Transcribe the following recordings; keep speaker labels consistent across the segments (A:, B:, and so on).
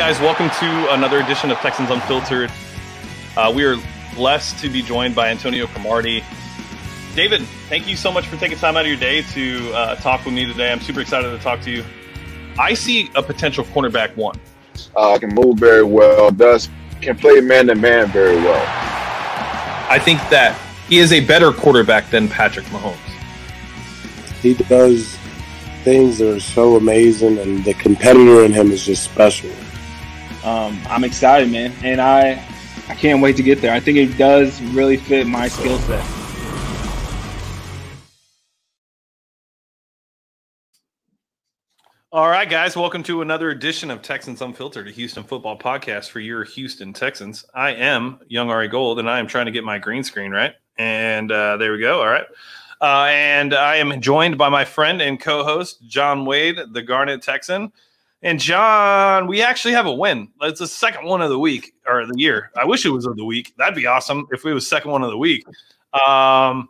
A: guys? Welcome to another edition of Texans Unfiltered. Uh, we are blessed to be joined by Antonio Cromartie. David, thank you so much for taking time out of your day to uh, talk with me today. I'm super excited to talk to you. I see a potential cornerback one.
B: Uh, can move very well. Does can play man to man very well.
A: I think that he is a better quarterback than Patrick Mahomes.
C: He does things that are so amazing, and the competitor in him is just special.
D: Um, I'm excited, man, and I I can't wait to get there. I think it does really fit my skill set.
A: All right, guys, welcome to another edition of Texans Unfiltered, a Houston football podcast for your Houston Texans. I am Young Ari Gold, and I am trying to get my green screen right. And uh, there we go. All right. Uh, and I am joined by my friend and co host, John Wade, the Garnet Texan. And John, we actually have a win. It's the second one of the week or the year. I wish it was of the week. That'd be awesome if it was second one of the week. Um,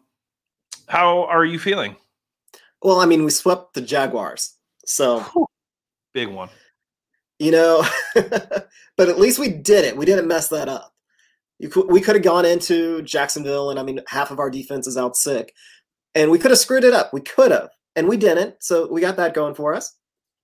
A: how are you feeling?
E: Well, I mean, we swept the Jaguars. So
A: big one.
E: You know, but at least we did it. We didn't mess that up. Could, we could have gone into Jacksonville, and I mean, half of our defense is out sick, and we could have screwed it up. We could have, and we didn't. So we got that going for us.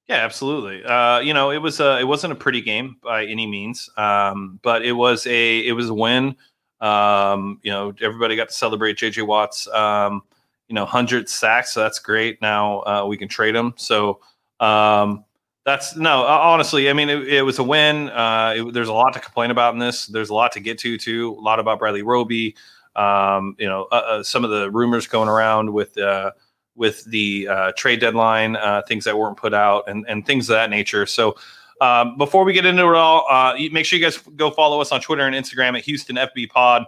A: Yeah, absolutely. Uh, you know, it was a, it wasn't a pretty game by any means, um, but it was a it was a win. Um, you know, everybody got to celebrate JJ Watts. Um, you know, hundred sacks. So that's great. Now uh, we can trade him. So um, that's no, honestly, I mean, it, it was a win. Uh, it, there's a lot to complain about in this. There's a lot to get to, too. A lot about Bradley Roby. Um, you know, uh, uh, some of the rumors going around with uh, with the uh, trade deadline, uh, things that weren't put out, and and things of that nature. So. Um, before we get into it all, uh, make sure you guys go follow us on Twitter and Instagram at Houston FB Pod.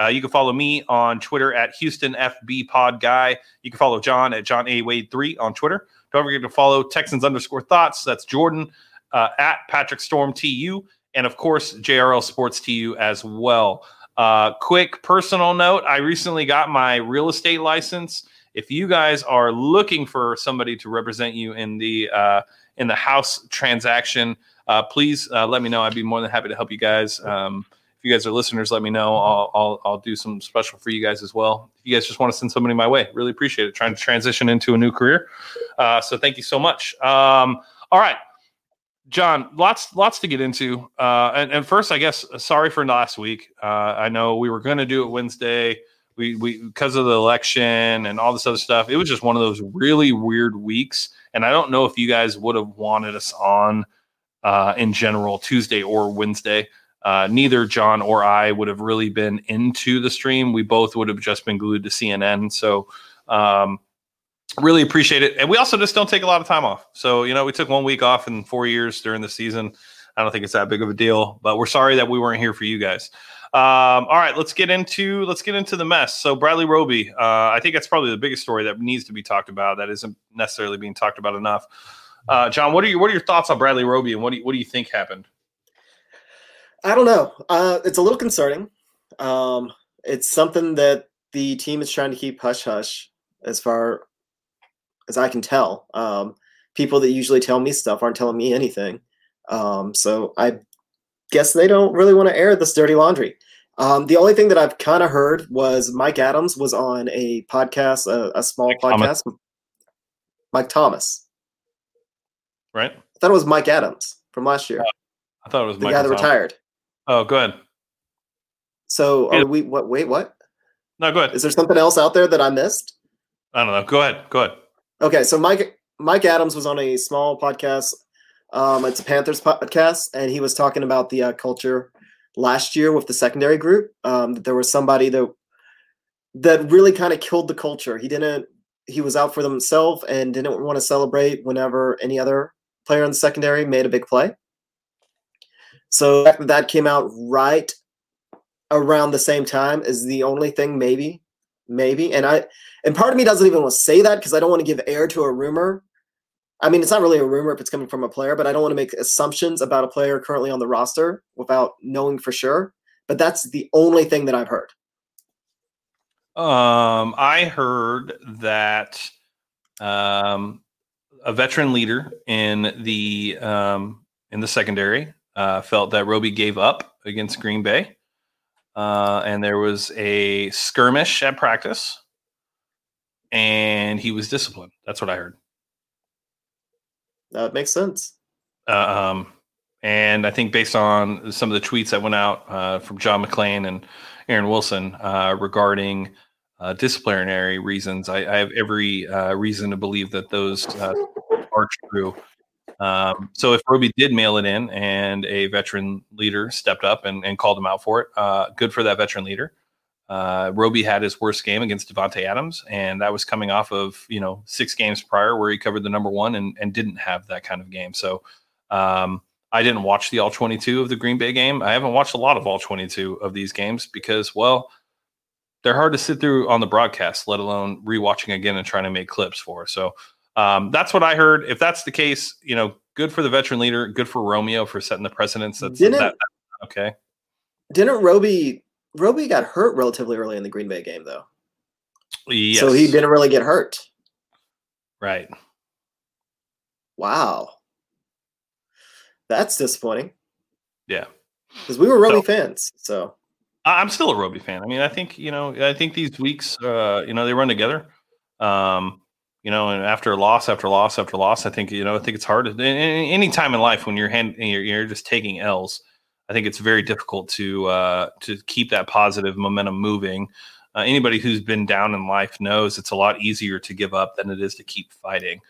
A: Uh, you can follow me on Twitter at Houston FB Pod Guy. You can follow John at John A Wade three on Twitter. Don't forget to follow Texans underscore thoughts. That's Jordan uh, at Patrick Storm TU. And of course, JRL Sports TU as well. Uh, quick personal note I recently got my real estate license. If you guys are looking for somebody to represent you in the uh, in the house transaction, uh, please uh, let me know. I'd be more than happy to help you guys. Um, if you guys are listeners, let me know. I'll, I'll, I'll do some special for you guys as well. If you guys just want to send somebody my way, really appreciate it. Trying to transition into a new career. Uh, so thank you so much. Um, all right, John, lots lots to get into. Uh, and, and, first, I guess, sorry for last week. Uh, I know we were going to do it Wednesday. We, we because of the election and all this other stuff. It was just one of those really weird weeks. And I don't know if you guys would have wanted us on uh, in general Tuesday or Wednesday. Uh, neither John or I would have really been into the stream. We both would have just been glued to CNN. So, um, really appreciate it. And we also just don't take a lot of time off. So, you know, we took one week off in four years during the season. I don't think it's that big of a deal, but we're sorry that we weren't here for you guys. Um, all right, let's get into let's get into the mess. So Bradley Roby, uh, I think that's probably the biggest story that needs to be talked about. That isn't necessarily being talked about enough. Uh, John, what are your what are your thoughts on Bradley Roby, and what do you, what do you think happened?
E: I don't know. Uh, it's a little concerning. Um, it's something that the team is trying to keep hush hush, as far as I can tell. Um, people that usually tell me stuff aren't telling me anything. Um, so I guess they don't really want to air this dirty laundry. Um, the only thing that I've kind of heard was Mike Adams was on a podcast, a, a small Mike podcast. Thomas. Mike Thomas.
A: Right.
E: I thought it was Mike Adams from last year.
A: I thought it was
E: the Michael guy that Thomas. retired.
A: Oh, go ahead.
E: So are we? What? Wait, what?
A: No, go ahead.
E: Is there something else out there that I missed?
A: I don't know. Go ahead. Go ahead.
E: Okay, so Mike Mike Adams was on a small podcast. Um, it's a Panthers podcast, and he was talking about the uh, culture last year with the secondary group. Um, that there was somebody that that really kind of killed the culture. He didn't. He was out for himself and didn't want to celebrate whenever any other player in the secondary made a big play. So that came out right around the same time is the only thing maybe maybe and i and part of me doesn't even want to say that because i don't want to give air to a rumor i mean it's not really a rumor if it's coming from a player but i don't want to make assumptions about a player currently on the roster without knowing for sure but that's the only thing that i've heard
A: um i heard that um a veteran leader in the um in the secondary uh, felt that Roby gave up against Green Bay, uh, and there was a skirmish at practice, and he was disciplined. That's what I heard.
E: That makes sense.
A: Uh, um, and I think based on some of the tweets that went out uh, from John McClain and Aaron Wilson uh, regarding uh, disciplinary reasons, I, I have every uh, reason to believe that those uh, are true. Um, so if Roby did mail it in and a veteran leader stepped up and, and called him out for it, good for that veteran leader. Uh, Roby had his worst game against Davante Adams, and that was coming off of you know six games prior where he covered the number one and, and didn't have that kind of game. So um, I didn't watch the all 22 of the Green Bay game. I haven't watched a lot of all 22 of these games because, well, they're hard to sit through on the broadcast, let alone rewatching again and trying to make clips for. So um, that's what I heard. If that's the case, you know, good for the veteran leader, good for Romeo for setting the precedence. That's
E: Didn't-
A: that, okay.
E: Didn't Roby Roby got hurt relatively early in the Green Bay game though,
A: Yes.
E: so he didn't really get hurt.
A: Right.
E: Wow, that's disappointing
A: Yeah.
E: because we were Roby
A: So-
E: fans. So
A: I'm still a Roby fan. I mean, I think you know, I think these weeks, uh, you know, they run together. Um, you know, and after loss, after loss, after loss, I think you know, I think it's hard. Any time in life when you're hand, you're, you're just taking L's, I think it's very difficult to uh, to keep that positive momentum moving. Uh, anybody who's been down in life knows it's a lot easier to give up than it is to keep fighting.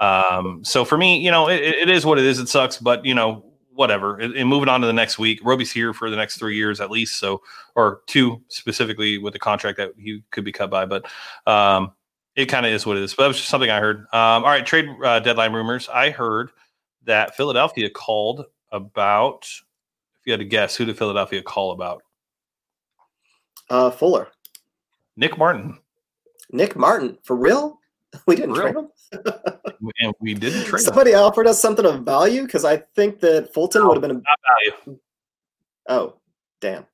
A: Um, so for me, you know, it, it is what it is. It sucks, but you know, whatever. And, moving on to the next week, Roby's here for the next three years at least. So or two specifically with the contract that he could be cut by. But um, it kind of is what it is. But that was just something I heard. Um, all right, trade uh, deadline rumors. I heard that Philadelphia called about. You had to guess, who did Philadelphia call about?
E: uh, Fuller,
A: Nick Martin,
E: Nick Martin, for real? We didn't trade him.
A: and we didn't trade him.
E: Somebody offered us something of value because I think that Fulton would have been. A,
A: value.
E: oh, damn.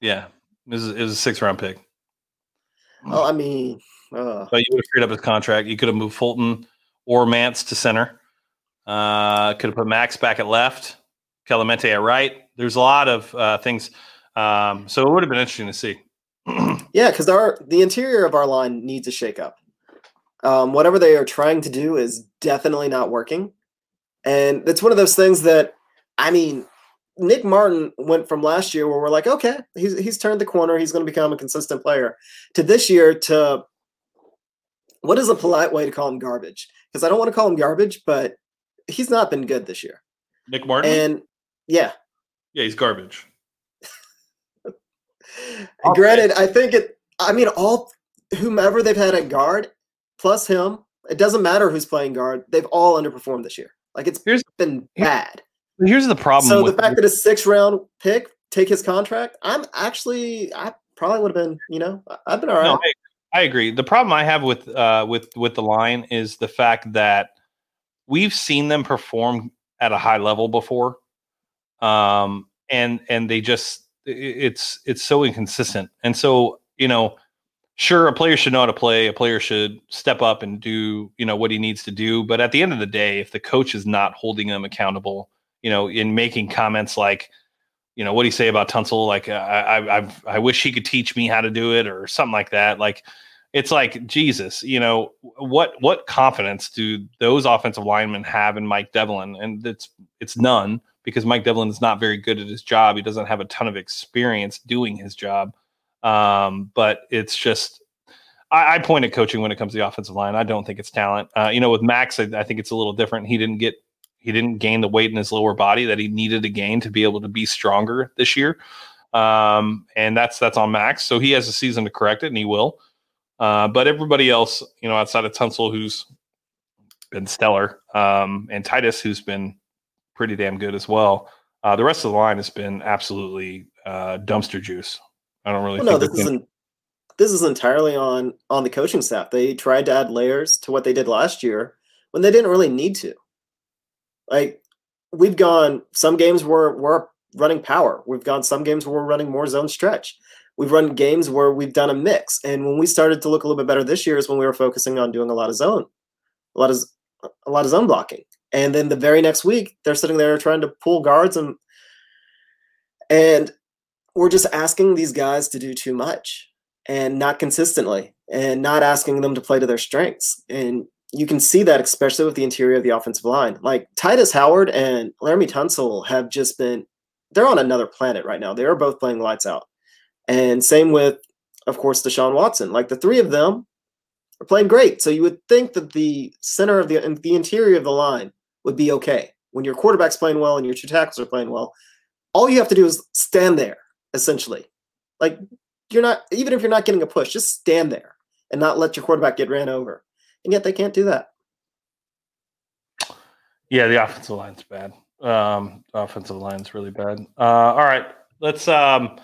A: Yeah, it was, it was a six round pick.
E: Oh, I mean, uh,
A: But you would have freed up his contract. You could have moved Fulton or Mance to center. Uh, could have put Max back at left, Kelemete at right. There's a lot of uh, things. Um, so it would have been interesting to see.
E: yeah, because our the interior of our line needs a shakeup. Um, whatever they are trying to do is definitely not working, and it's one of those things that I mean, Nick Martin went from last year where we're like, okay, he's he's turned the corner, he's going to become a consistent player, to this year to what is a polite way to call him garbage? Because I don't want to call him garbage, but he's not been good this year,
A: Nick Martin?
E: and yeah,
A: yeah, he's garbage.
E: Granted, I think it. I mean, all whomever they've had at guard, plus him, it doesn't matter who's playing guard. They've all underperformed this year. Like it's
A: Here's-
E: been bad.
A: Here's the problem.
E: So
A: with
E: the fact that a six round pick take his contract, I'm actually, I probably would have been, you know, I- I've been all right.
A: No, I, I agree. The problem I have with uh, with with the line is the fact that we've seen them perform at a high level before, um, and and they just it's it's so inconsistent. And so you know, sure, a player should know how to play. A player should step up and do you know what he needs to do. But at the end of the day, if the coach is not holding them accountable, you know, in making comments like you know what do you say about Tunsil? Like I, I, I've, I wish he could teach me how to do it, or something like that. Like it's like Jesus, you know what? What confidence do those offensive linemen have in Mike Devlin? And it's it's none because Mike Devlin is not very good at his job. He doesn't have a ton of experience doing his job. Um, but it's just I, I point at coaching when it comes to the offensive line. I don't think it's talent. Uh, you know, with Max, I, I think it's a little different. He didn't get he didn't gain the weight in his lower body that he needed to gain to be able to be stronger this year. Um, and that's that's on Max. So he has a season to correct it, and he will. Uh, but everybody else, you know, outside of Tunsil, who's been stellar, um, and Tytus, who's been pretty damn good as well. Uh, the rest of the line has been absolutely uh, dumpster juice. I don't really
E: Well, no, this isn't. This is entirely on on the coaching staff. They tried to add layers to what they did last year when they didn't really need to. Like we've gone some games where we're running power. We've gone some games where we're running more zone stretch. We've run games where we've done a mix. And when we started to look a little bit better this year is when we were focusing on doing a lot of zone, a lot of a lot of zone blocking. And then the very next week, they're sitting there trying to pull guards and And we're just asking these guys to do too much and not consistently and not asking them to play to their strengths. And you can see that especially with the interior of the offensive line. Like Tytus Howard and Laremy Tunsil have just been they're on another planet right now. They are both playing lights out. And same with, of course, Deshaun Watson. Like the three of them are playing great. So you would think that the center of the the interior of the line would be okay. When your quarterback's playing well and your two tackles are playing well, all you have to do is stand there, essentially. Like you're not even if you're not getting a push, just stand there and not let your quarterback get ran over. And yet they can't do that.
A: Yeah, the offensive line's bad. Um, offensive line's really bad. Uh, all right, let's um,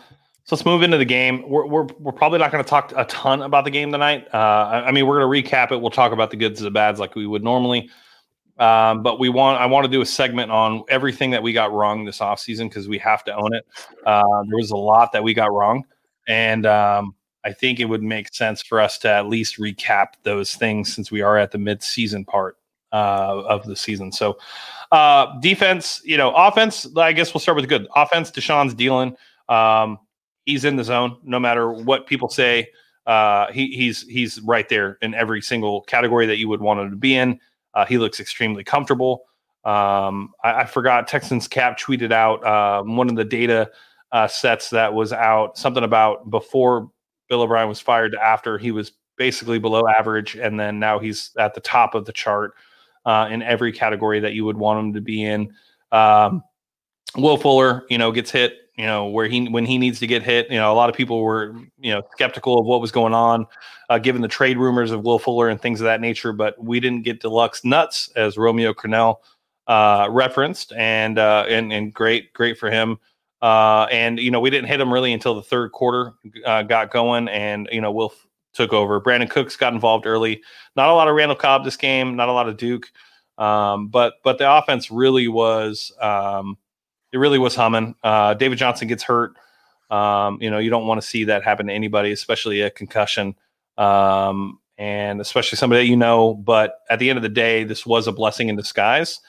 A: so let's move into the game. We're we're, we're probably not going to talk a ton about the game tonight. Uh, I, I mean, we're going to recap it. We'll talk about the goods and the bads like we would normally. Um, but we want I want to do a segment on everything that we got wrong this offseason because we have to own it. Uh, there was a lot that we got wrong, and um, I think it would make sense for us to at least recap those things since we are at the mid-season part uh, of the season. So, uh, defense, you know, offense. I guess we'll start with good offense. Deshaun's dealing. Um, he's in the zone, no matter what people say. Uh, he, he's he's right there in every single category that you would want him to be in. Uh, he looks extremely comfortable. Um, I, I, forgot Texans Cap tweeted out uh, one of the data uh, sets that was out something about before Bill O'Brien was fired to after he was basically below average, and then now he's at the top of the chart uh, in every category that you would want him to be in. Um, Will Fuller, you know, gets hit you know where he when he needs to get hit you know a lot of people were you know skeptical of what was going on uh, given the trade rumors of will fuller and things of that nature but we didn't get deluxe nuts as romeo crennel uh, referenced and uh, and and great great for him. Uh, and you know we didn't hit him really until the third quarter uh, got going and you know will took over. Brandin cooks got involved early. Not a lot of randall cobb this game not a lot of duke um, but but the offense really was um, it really was humming. Uh, David Johnson gets hurt. Um, you know, you don't want to see that happen to anybody, especially a concussion, um, and especially somebody that you know. But at the end of the day, this was a blessing in disguise.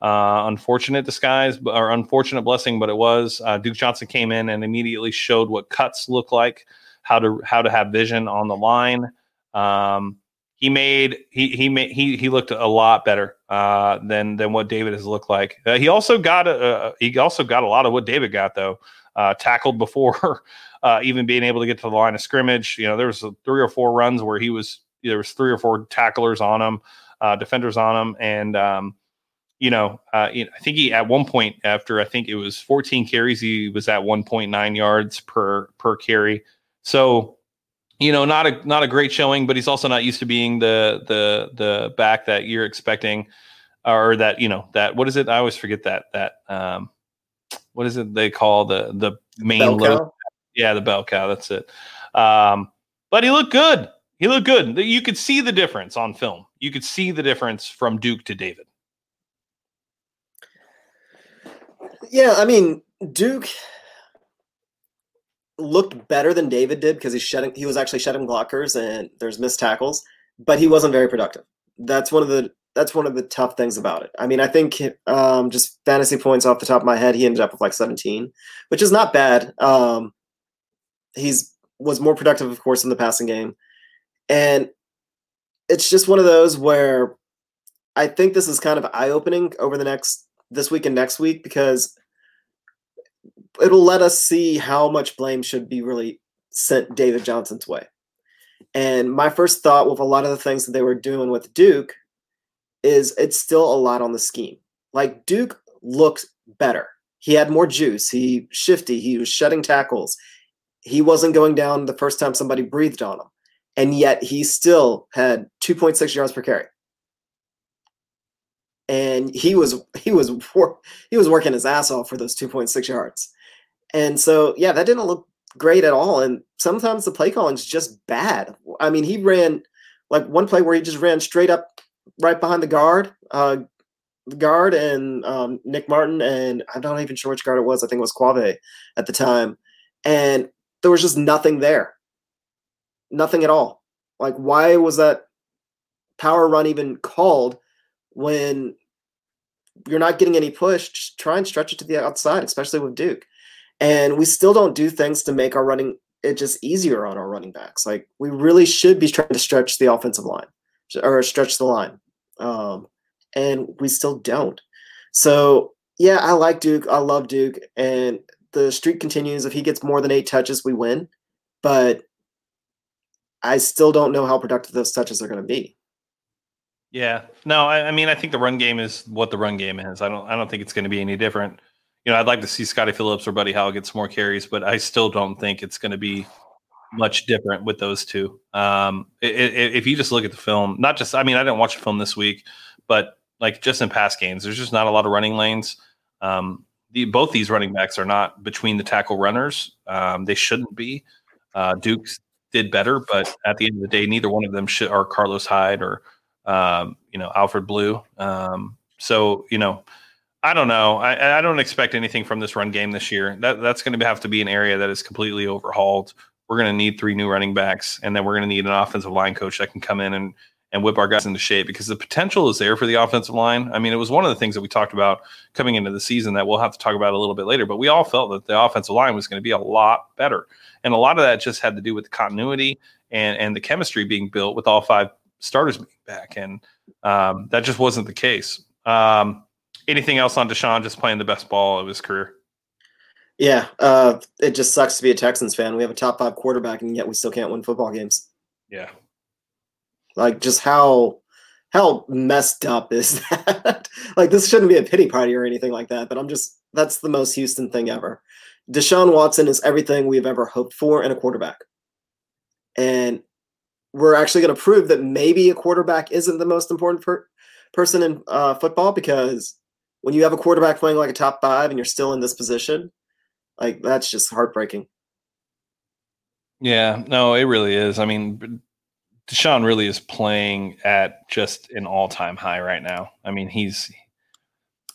A: Uh, unfortunate disguise or unfortunate blessing, but it was. Uh, Duke Johnson came in and immediately showed what cuts look like, how to how to have vision on the line. Um, he made he he made he he looked a lot better uh, than than what David has looked like. Uh, he also got a he also got a lot of what David got though. Uh, tackled before uh, even being able to get to the line of scrimmage. You know, there was three or four runs where he was there was three or four tacklers on him, uh, defenders on him, and um, you know, uh, I think he at one point after I think it was 14 carries, he was at 1.9 yards per per carry. So you know, not a not a great showing, but he's also not used to being the the the back that you're expecting, or that you know that what is it? I always forget that that um, what is it they call the the main
E: Bell
A: low?
E: cow?
A: Yeah, the bell cow. That's it. Um, but he looked good. He looked good. You could see the difference on film. You could see the difference from Duke to David.
E: Yeah, I mean, Duke looked better than David did because he's shedding he was actually shedding blockers and there's missed tackles, but he wasn't very productive. That's one of the that's one of the tough things about it. I mean, I think um, just fantasy points off the top of my head, he ended up with like 17, which is not bad. Um, he's was more productive, of course, in the passing game, and it's just one of those where I think this is kind of eye opening over the next this week and next week because it'll let us see how much blame should be really sent David Johnson's way. And my first thought with a lot of the things that they were doing with Duke is it's still a lot on the scheme. Like Duke looked better. He had more juice. He shifty. He was shedding tackles. He wasn't going down the first time somebody breathed on him. And yet he still had 2.6 yards per carry. And he was he was he was working his ass off for those 2.6 yards. And so, yeah, that didn't look great at all. And sometimes the play calling is just bad. I mean, he ran like one play where he just ran straight up right behind the guard, uh, the guard and um, Nick Martin, and I'm not even sure which guard it was. I think it was Quave at the time, and there was just nothing there, nothing at all. Like, why was that power run even called when you're not getting any push? Just try and stretch it to the outside, especially with Duke. And we still don't do things to make our running it just easier on our running backs. Like we really should be trying to stretch the offensive line or stretch the line. Um, and we still don't. So yeah, I like Duke. I love Duke. And the streak continues. If he gets more than eight touches, we win. But I still don't know how productive those touches are going to be.
A: Yeah, no, I, I, mean, I think the run game is what the run game is. I don't, I don't think it's going to be any different. You know, I'd like to see Scottie Phillips or Buddy Howell get some more carries, but I still don't think it's going to be much different with those two. Um, it, it, if you just look at the film, not just, I mean, I didn't watch the film this week, but like just in past games, there's just not a lot of running lanes. Um, the, both these running backs are not between the tackle runners. Um, they shouldn't be. Uh, Duke's did better, but at the end of the day, neither one of them should are Carlos Hyde or um, you know Alfred Blue. Um, so you know, I don't know. I, I don't expect anything from this run game this year. That that's going to have to be an area that is completely overhauled. We're going to need three new running backs, and then we're going to need an offensive line coach that can come in and and whip our guys into shape because the potential is there for the offensive line. I mean, it was one of the things that we talked about coming into the season that we'll have to talk about a little bit later, but we all felt that the offensive line was going to be a lot better. And a lot of that just had to do with the continuity and, and the chemistry being built with all five starters back. And um, that just wasn't the case. Um, anything else on Deshaun just playing the best ball of his career?
E: Yeah, uh, it just sucks to be a Texans fan. We have a top five quarterback, and yet we still can't win football games.
A: Yeah,
E: like just how how messed up is that? like this shouldn't be a pity party or anything like that, but I'm just that's the most Houston thing ever. Deshaun Watson is everything we've ever hoped for in a quarterback. And we're actually going to prove that maybe a quarterback isn't the most important per- person in uh, football because when you have a quarterback playing like a top five and you're still in this position, like that's just heartbreaking.
A: Yeah, no, it really is. I mean, Deshaun really is playing at just an all-time high right now. I mean, he's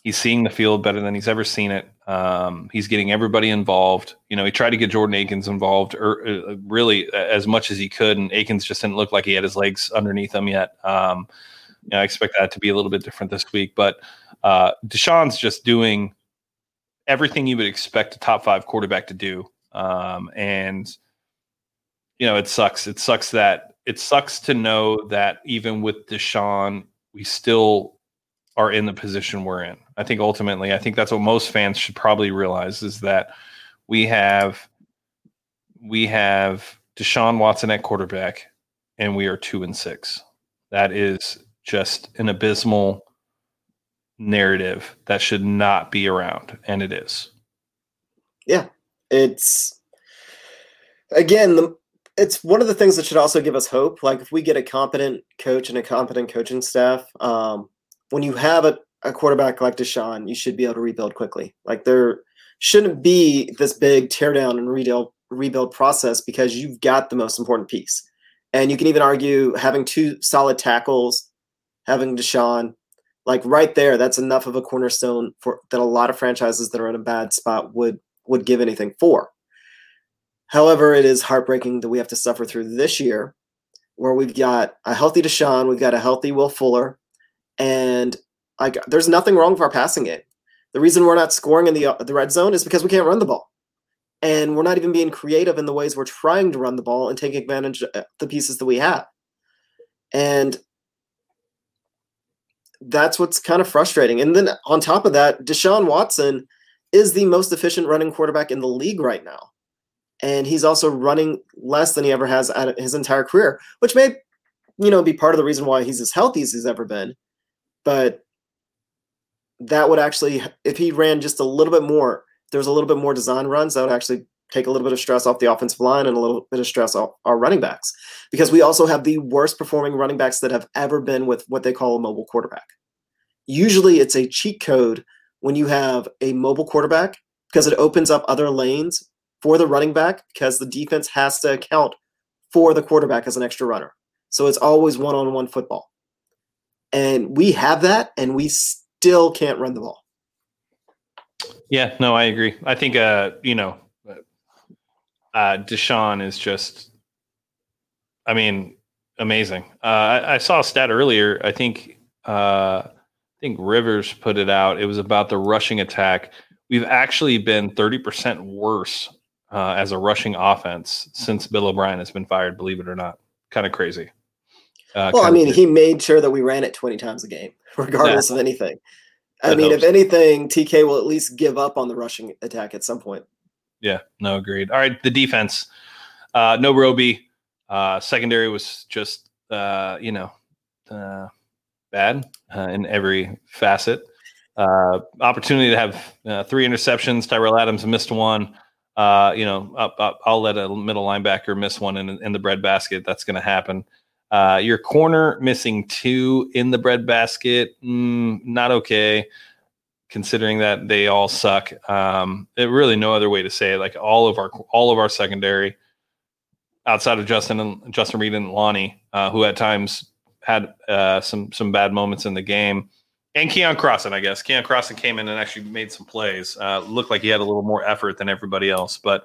A: he's seeing the field better than he's ever seen it. Um, he's getting everybody involved. You know, he tried to get Jordan Akins involved, or uh, really as much as he could, and Akins just didn't look like he had his legs underneath him yet. Um, you know, I expect that to be a little bit different this week, but uh, Deshaun's just doing everything you would expect a top five quarterback to do, um, and you know, it sucks. It sucks that it sucks to know that even with Deshaun, we still are in the position we're in. I think ultimately, I think that's what most fans should probably realize is that we have we have Deshaun Watson at quarterback, and we are two and six. That is just an abysmal narrative that should not be around, and it is.
E: Yeah, it's again the it's one of the things that should also give us hope. Like if we get a competent coach and a competent coaching staff, um, when you have a, a quarterback like Deshaun, you should be able to rebuild quickly. Like there shouldn't be this big teardown and rebuild rebuild process because you've got the most important piece. And you can even argue having two solid tackles, having Deshaun, like right there, that's enough of a cornerstone for that a lot of franchises that are in a bad spot would would give anything for. However, it is heartbreaking that we have to suffer through this year where we've got a healthy Deshaun, we've got a healthy Will Fuller, and like there's nothing wrong with our passing game. The reason we're not scoring in the uh, the red zone is because we can't run the ball. And we're not even being creative in the ways we're trying to run the ball and take advantage of the pieces that we have. And that's what's kind of frustrating. And then on top of that, Deshaun Watson is the most efficient running quarterback in the league right now and he's also running less than he ever has at his entire career, which may, you know, be part of the reason why he's as healthy as he's ever been. But that would actually, if he ran just a little bit more, there was a little bit more design runs, that would actually take a little bit of stress off the offensive line and a little bit of stress off our running backs. Because we also have the worst performing running backs that have ever been with what they call a mobile quarterback. Usually it's a cheat code when you have a mobile quarterback because it opens up other lanes for the running back because the defense has to account for the quarterback as an extra runner. So it's always one on one football. And we have that, and we still can't run the ball.
A: Yeah, no, I agree. I think, uh, you know, uh, Deshaun is just, I mean, amazing. Uh, I, I saw a stat earlier. I think, uh, I think Rivers put it out. It was about the rushing attack we've actually been 30% worse uh, as a rushing offense since Bill O'Brien has been fired, believe it or not. Kind of crazy.
E: Uh, well, I mean, he made sure that we ran it 20 times a game, regardless yeah. of anything. I mean, if anything, TK will at least give up on the rushing attack at some point.
A: Yeah, no, agreed. All right, the defense. Uh, no Roby. Uh, secondary was just, uh, you know, uh, bad uh, in every facet. Uh, opportunity to have uh, three interceptions. Tyrell Adams missed one. Uh, you know, up, up, I'll let a middle linebacker miss one in, in the breadbasket. That's going to happen. Uh, your corner missing two in the breadbasket, mm, not okay. Considering that they all suck, um, it really no other way to say it. Like all of our all of our secondary, outside of Justin and Justin Reid and Lonnie, uh, who at times had uh, some some bad moments in the game, and Keion Crossen, I guess. Keion Crossen came in and actually made some plays. Uh, looked like he had a little more effort than everybody else, but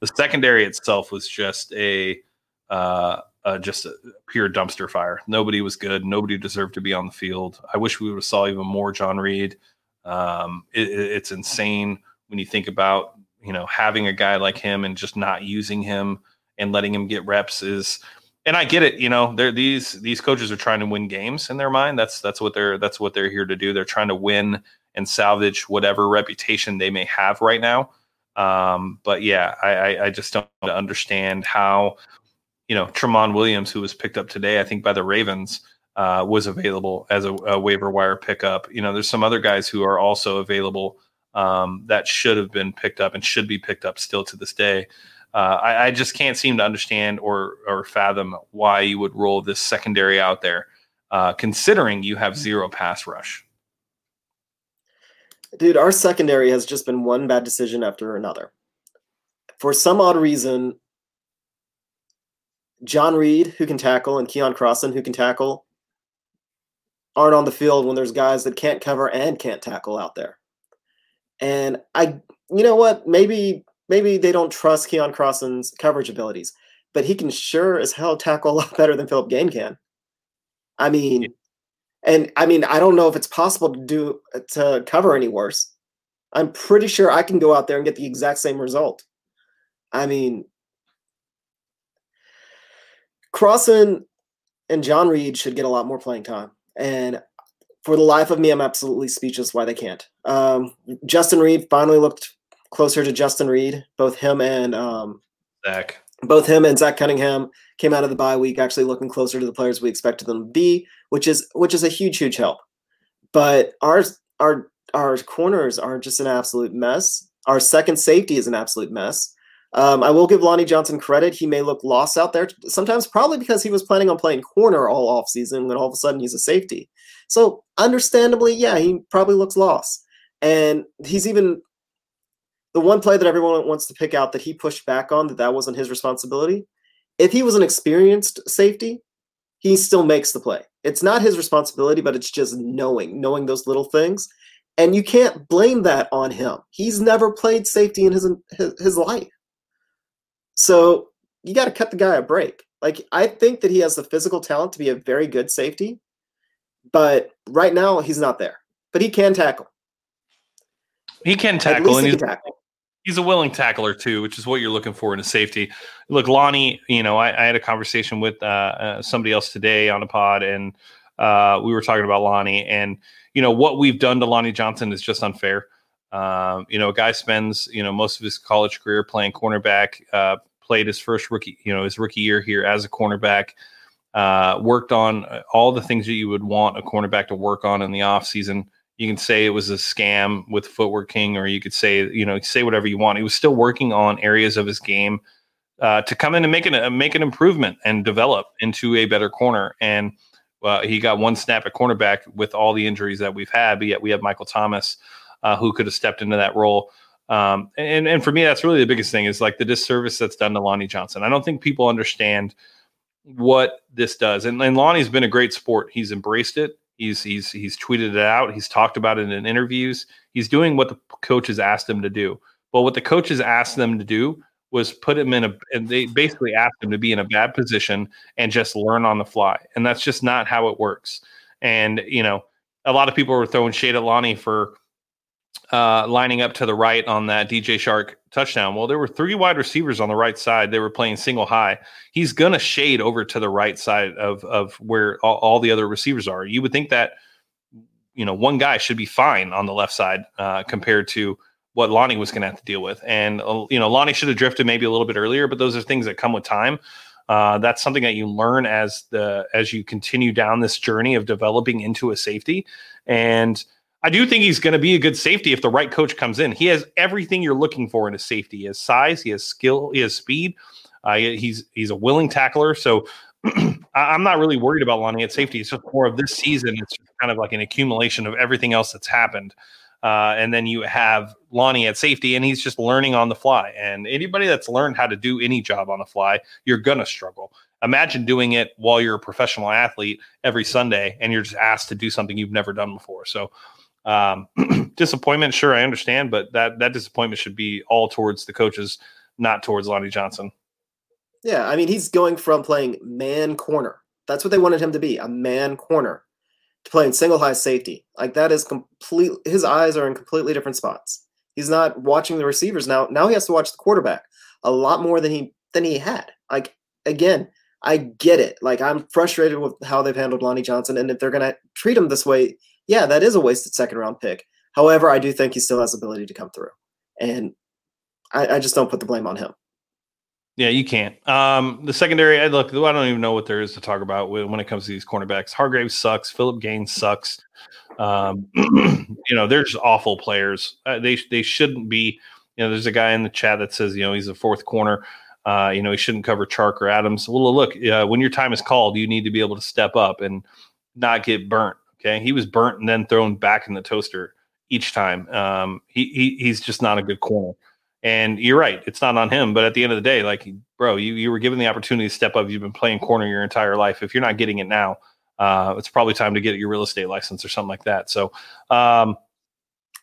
A: the secondary itself was just a uh, just a pure dumpster fire. Nobody was good. Nobody deserved to be on the field. I wish we would have saw even more John Reid. Um, it, it's insane when you think about you know having a guy like him and just not using him and letting him get reps is and I get it. You know, they're these these coaches are trying to win games in their mind. That's that's what they're that's what they're here to do. They're trying to win and salvage whatever reputation they may have right now. Um, but yeah, I, I, I just don't understand how you know Tramon Williams, who was picked up today, I think by the Ravens, uh, was available as a, a, waiver wire pickup. You know, there's some other guys who are also available um, that should have been picked up and should be picked up still to this day. Uh, I, I, just can't seem to understand or or fathom why you would roll this secondary out there, uh, considering you have zero pass rush.
E: Dude, our secondary has just been one bad decision after another. For some odd reason, John Reid, who can tackle, and Keion Crossen, who can tackle, aren't on the field when there's guys that can't cover and can't tackle out there. And I, you know what? Maybe maybe they don't trust Keion Crossen's coverage abilities, but he can sure as hell tackle a lot better than Phillip Gaines can. I mean, and I mean, I don't know if it's possible to do to cover any worse. I'm pretty sure I can go out there and get the exact same result. I mean, Crossen and John Reid should get a lot more playing time. And for the life of me, I'm absolutely speechless why they can't. Um, Justin Reid finally looked closer to Justin Reid. Both him and um,
A: Zach.
E: Both him and Zach Cunningham came out of the bye week actually looking closer to the players we expected them to be, which is which is a huge, huge help. But ours our our corners are just an absolute mess. Our second safety is an absolute mess. Um, I will give Lonnie Johnson credit. He may look lost out there sometimes, probably because he was planning on playing corner all off season when all of a sudden he's a safety. So, understandably, yeah, he probably looks lost. And he's even the one play that everyone wants to pick out that he pushed back on that that wasn't his responsibility. If he was an experienced safety, he still makes the play. It's not his responsibility, but it's just knowing, knowing those little things. And you can't blame that on him. He's never played safety in his his, his life. So you got to cut the guy a break. Like I think that he has the physical talent to be a very good safety, but right now he's not there. But he can tackle.
A: He can tackle, and he he's, tackle he's a willing tackler too, which is what you're looking for in a safety. Look, Lonnie, you know, I, I had a conversation with uh, uh, somebody else today on a pod, and uh, we were talking about Lonnie, and you know what we've done to Lonnie Johnson is just unfair. Um, you know, a guy spends you know most of his college career playing cornerback, uh, played his first rookie, you know, his rookie year here as a cornerback. Uh, worked on all the things that you would want a cornerback to work on in the off season you can say it was a scam with Footwork King, or you could say, you know, say whatever you want. He was still working on areas of his game uh, to come in and make an uh, make an improvement and develop into a better corner. And uh, he got one snap at cornerback with all the injuries that we've had, but yet we have Michael Thomas uh, who could have stepped into that role. Um, and and for me, that's really the biggest thing is like the disservice that's done to Lonnie Johnson. I don't think people understand what this does. And, and Lonnie's been a great sport. He's embraced it. He's he's he's tweeted it out. He's talked about it in interviews. He's doing what the coaches asked him to do. But what the coaches asked them to do was put him in a and they basically asked him to be in a bad position and just learn on the fly. And that's just not how it works. And you know, a lot of people were throwing shade at Lonnie for uh, lining up to the right on that DJ Chark touchdown. Well, there were three wide receivers on the right side. They were playing single high. He's going to shade over to the right side of of where all, all, the other receivers are. You would think that you know one guy should be fine on the left side uh, compared to what Lonnie was going to have to deal with. And uh, you know, Lonnie should have drifted maybe a little bit earlier, but those are things that come with time. Uh, that's something that you learn as the as you continue down this journey of developing into a safety and I do think he's going to be a good safety if the right coach comes in. He has everything you're looking for in a safety. He has size, he has skill, he has speed. Uh, he's he's a willing tackler. So I'm not really worried about Lonnie at safety. It's just more of this season. It's kind of like an accumulation of everything else that's happened. Uh, and then you have Lonnie at safety, and he's just learning on the fly. And anybody that's learned how to do any job on the fly, you're gonna struggle. Imagine doing it while you're a professional athlete every Sunday, and you're just asked to do something you've never done before. So um, disappointment, sure, I understand, but that that disappointment should be all towards the coaches, not towards Lonnie Johnson.
E: Yeah, I mean, he's going from playing man corner. That's what they wanted him to be, a man corner, to playing single high safety. Like that is complete. His eyes are in completely different spots. He's not watching the receivers now. Now he has to watch the quarterback a lot more than he than he had. Like again, I get it. Like I'm frustrated with how they've handled Lonnie Johnson, and if they're gonna treat him this way, yeah, that is a wasted second round pick. However, I do think he still has ability to come through, and I, I just don't put the blame on him.
A: Yeah, you can't. Um, the secondary, I look, I don't even know what there is to talk about when it comes to these cornerbacks. Hargreaves sucks. Phillip Gaines sucks. Um, you know, they're just awful players. Uh, they they shouldn't be. You know, there's a guy in the chat that says, you know, he's a fourth corner. Uh, you know, he shouldn't cover Chark or Adams. Well, look, uh, when your time is called, you need to be able to step up and not get burnt. Okay, he was burnt and then thrown back in the toaster each time. Um, he, he he's just not a good corner. And you're right, it's not on him. But at the end of the day, like, bro, you you were given the opportunity to step up. You've been playing corner your entire life. If you're not getting it now, uh, it's probably time to get your real estate license or something like that. So, um,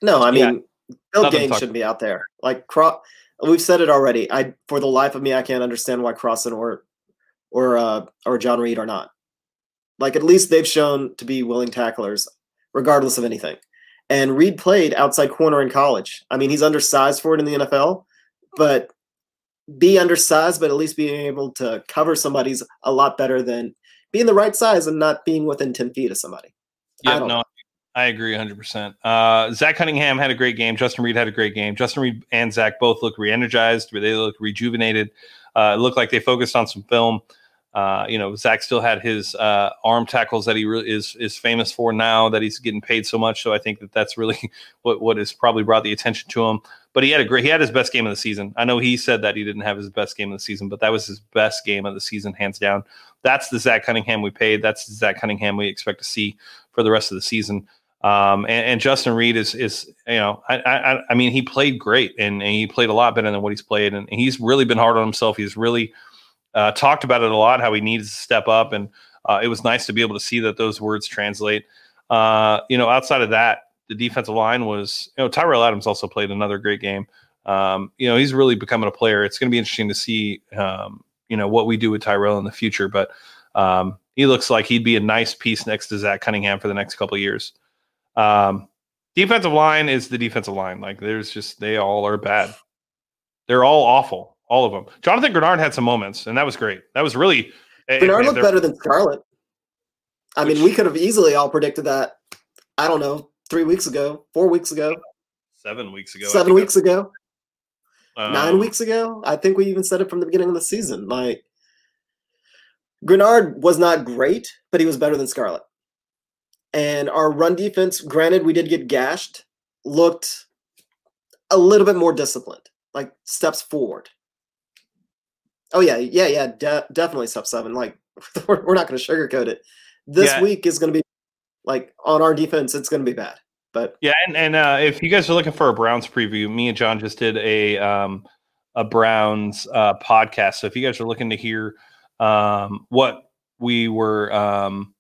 E: no, I mean, yeah, Bill Gaines shouldn't be out there. Like, Cro- we've said it already. I, for the life of me, I can't understand why Crossen or or uh, or John Reid are not. Like at least they've shown to be willing tacklers, regardless of anything. And Reid played outside corner in college. I mean, he's undersized for it in the NFL, but be undersized, but at least being able to cover somebody's a lot better than being the right size and not being within 10 feet of somebody.
A: Yeah, I no, know. I agree 100%. Uh, Zach Cunningham had a great game. Justin Reid had a great game. Justin Reid and Zach both look re energized, they look rejuvenated. Uh, it looked like they focused on some film. Uh, you know, Zach still had his uh, arm tackles that he really is is famous for now that he's getting paid so much. So I think that that's really what what has probably brought the attention to him. But he had a great he had his best game of the season. I know he said that he didn't have his best game of the season, but that was his best game of the season, hands down. That's the Zach Cunningham we paid. That's the Zach Cunningham we expect to see for the rest of the season. Um, and, and, Justin Reid is is you know I, I I mean he played great and, and he played a lot better than what he's played and he's really been hard on himself. He's really uh, talked about it a lot, how he needs to step up, and uh, it was nice to be able to see that those words translate. Uh, you know, outside of that, the defensive line was, you know, Tyrell Adams also played another great game. Um, you know, he's really becoming a player. It's going to be interesting to see, um, you know, what we do with Tyrell in the future, but um, he looks like he'd be a nice piece next to Zach Cunningham for the next couple years. Um, defensive line is the defensive line. Like, there's just, they all are bad. They're all awful all of them. Jonathan Greenard had some moments, and that was great. That was really
E: Greenard looked better than Scarlett. I Which, mean, we could have easily all predicted that. I don't know, three weeks ago, four weeks ago,
A: seven weeks ago,
E: seven weeks ago, um, nine weeks ago. I think we even said it from the beginning of the season. Like Greenard was not great, but he was better than Scarlett. And our run defense, granted, we did get gashed, looked a little bit more disciplined, like steps forward. Oh yeah, yeah, yeah, de- definitely sub seven. Like we're, we're not going to sugarcoat it. This yeah. week is going to be like on our defense. It's going to be bad. But
A: yeah, and and uh, if you guys are looking for a Browns preview, me and John just did a um, a Browns uh, podcast. So if you guys are looking to hear um, what we were um,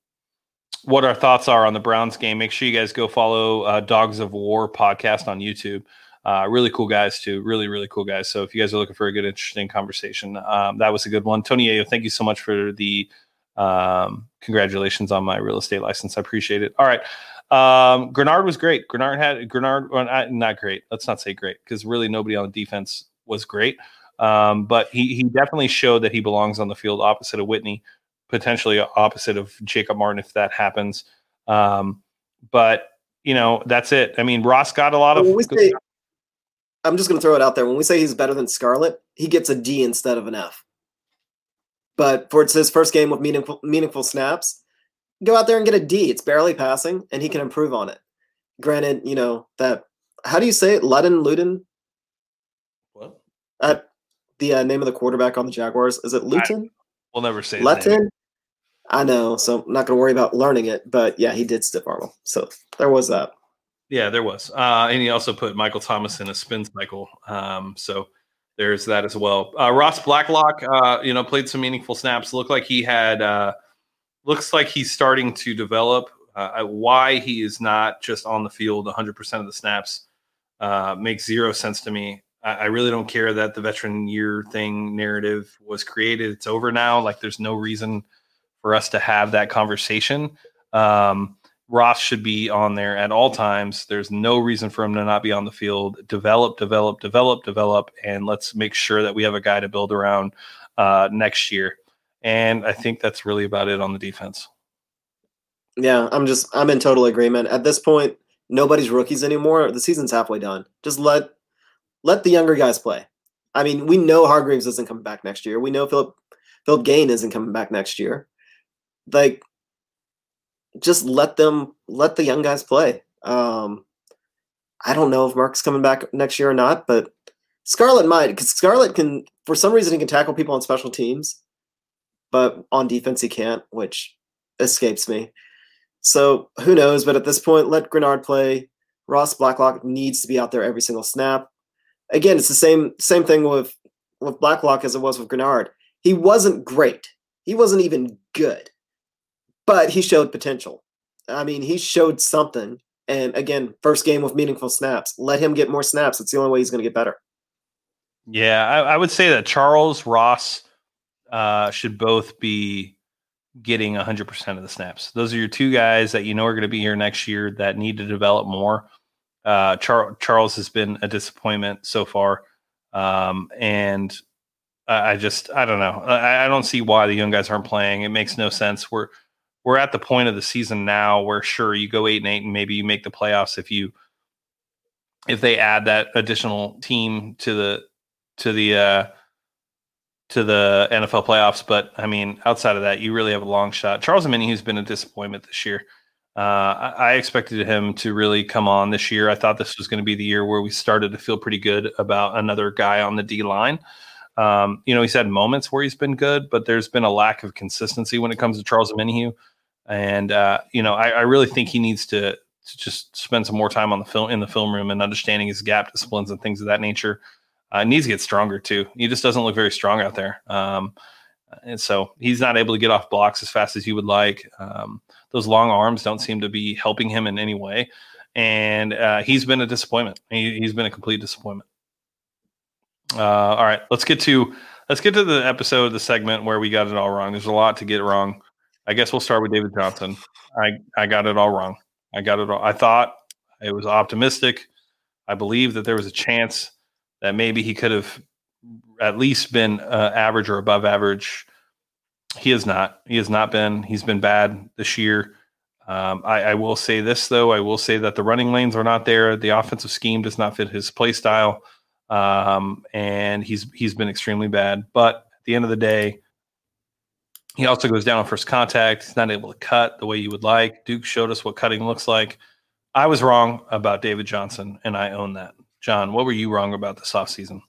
A: what our thoughts are on the Browns game, make sure you guys go follow uh, Dogs of War podcast on YouTube. Uh, really cool guys too. Really, really cool guys. So if you guys are looking for a good, interesting conversation, um, that was a good one. Tony Ayo, thank you so much for the um, congratulations on my real estate license. I appreciate it. All right. Um, Greenard was great. Greenard had Greenard, well, not great. Let's not say great because really nobody on the defense was great. Um, but he he definitely showed that he belongs on the field opposite of Whitney, potentially opposite of Jacob Martin if that happens. Um, but you know that's it. I mean, Ross got a lot of.
E: Say, I'm just going to throw it out there. When we say he's better than Scarlett, he gets a D instead of an F. But for his first game with meaningful meaningful snaps, go out there and get a D. It's barely passing, and he can improve on it. Granted, you know that. How do you say it? Ludden, Luden.
A: What?
E: Uh, the uh, name of the quarterback on the Jaguars is it Luton?
A: we'll never say
E: Luton. I know, so I'm not going to worry about learning it. But yeah, he did stiff arm So there was that.
A: Yeah, there was, uh, and he also put Michael Thomas in a spin cycle. Um, so there's that as well. Uh, Ross Blacklock, uh, you know, played some meaningful snaps. Looked like he had uh, looks like he's starting to develop. Uh, why he is not just on the field 100% of the snaps uh, makes zero sense to me. I, I, really don't care that the veteran year thing narrative was created. It's over now. Like, there's no reason for us to have that conversation. Um, Ross should be on there at all times. There's no reason for him to not be on the field. Develop, develop, develop, develop, and let's make sure that we have a guy to build around uh, next year. And I think that's really about it on the defense.
E: Yeah, I'm just I'm in total agreement. At this point, nobody's rookies anymore. The season's halfway done. Just let let the younger guys play. I mean, we know Hargreaves isn't coming back next year. We know Phillip Phillip Gaines isn't coming back next year. Like just let them let the young guys play. Um I don't know if Mark's coming back next year or not, but Scarlett might because Scarlett can for some reason he can tackle people on special teams but on defense he can't, which escapes me. So who knows? But at this point, let Greenard play. Ross Blacklock needs to be out there every single snap. Again, it's the same same thing with with Blacklock as it was with Greenard. He wasn't great. He wasn't even good, but he showed potential. I mean, he showed something. And again, first game with meaningful snaps. Let him get more snaps. It's the only way he's going to get better.
A: Yeah, I, I would say that Charles Ross uh, should both be getting 100% of the snaps. Those are your two guys that you know are going to be here next year that need to develop more. Uh, Char- Charles has been a disappointment so far. Um, and I, I, just, I don't know. I, I, don't see why the young guys aren't playing. It makes no sense. We're, we're at the point of the season now where sure you go eight and eight and maybe you make the playoffs if you, if they add that additional team to the, to the, uh, to the NFL playoffs. But I mean, outside of that, you really have a long shot. Charles Omenihu has been a disappointment this year. Uh, I, I, expected him to really come on this year. I thought this was going to be the year where we started to feel pretty good about another guy on the D line. Um, you know, he's had moments where he's been good, but there's been a lack of consistency when it comes to Charles Omenihu. And uh, you know, I, I, really think he needs to, to just spend some more time on the film in the film room and understanding his gap disciplines and things of that nature uh, needs to get stronger too. He just doesn't look very strong out there. Um, and so he's not able to get off blocks as fast as you would like. Um, those long arms don't seem to be helping him in any way. And uh, he's been a disappointment. He, has been a complete disappointment. Uh, all right, let's get to let's get to the episode, the segment where we got it all wrong. There's a lot to get wrong. I guess we'll start with David Johnson. I I got it all wrong. I got it all. I thought it was optimistic. I believe that there was a chance that maybe he could have at least been uh, average or above average. He has not. He has not been. He's been bad this year. Um, I, I, will say this though. I will say that the running lanes are not there. The offensive scheme does not fit his play style, um, and he's he's been extremely bad. But at the end of the day, he also goes down on first contact. He's not able to cut the way you would like. Duke showed us what cutting looks like. I was wrong about David Johnson, and I own that. John, what were you wrong about this offseason?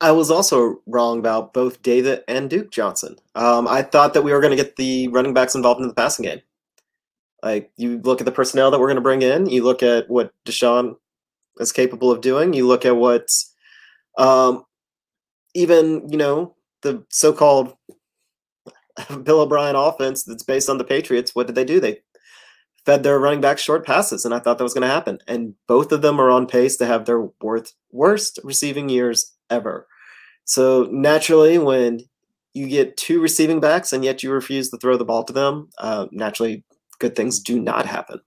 E: I was also wrong about both David and Duke Johnson. Um, I thought that we were going to get the running backs involved in the passing game. Like you look at the personnel that we're going to bring in, you look at what Deshaun is capable of doing, you look at what um, even you know the so-called Bill O'Brien offense that's based on the Patriots. What did they do? They fed their running back short passes, and I thought that was going to happen. And both of them are on pace to have their worst worst receiving years ever. So naturally, when you get two receiving backs and yet you refuse to throw the ball to them, uh, naturally, good things do not happen.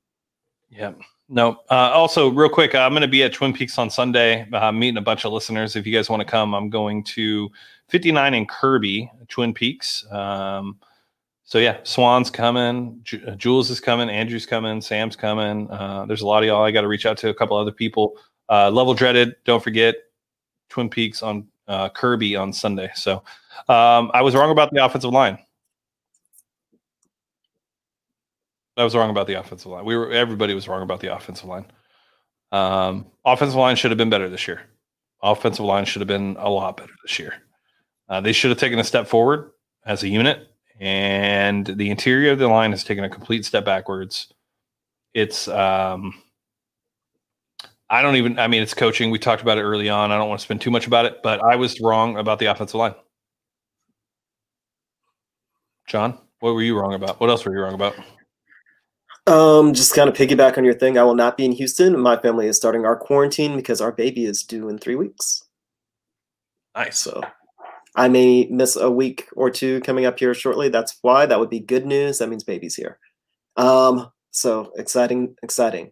A: Yeah. No. Uh, also, real quick, I'm going to be at Twin Peaks on Sunday, uh, meeting a bunch of listeners. If you guys want to come, I'm going to 59 in Kirby, Twin Peaks. Um, so yeah, Swan's coming, J- uh, Jules is coming, Andrew's coming, Sam's coming. Uh, there's a lot of y'all. I got to reach out to a couple other people. Uh, Level Dreaded, don't forget Twin Peaks on uh, Kirby on Sunday. So um, I was wrong about the offensive line. I was wrong about the offensive line. We were everybody was wrong about the offensive line. Um, offensive line should have been better this year. Offensive line should have been a lot better this year. Uh, they should have taken a step forward as a unit and the interior of the line has taken a complete step backwards. It's um I don't even I mean it's coaching. We talked about it early on. I don't want to spend too much about it, but I was wrong about the offensive line. John, what were you wrong about? What else were you wrong about?
E: Um, just kind of piggyback on your thing. I will not be in Houston. My family is starting our quarantine because our baby is due in three weeks.
A: Nice.
E: So I may miss a week or two coming up here shortly. That's why. That would be good news. That means baby's here. Um, so exciting, exciting.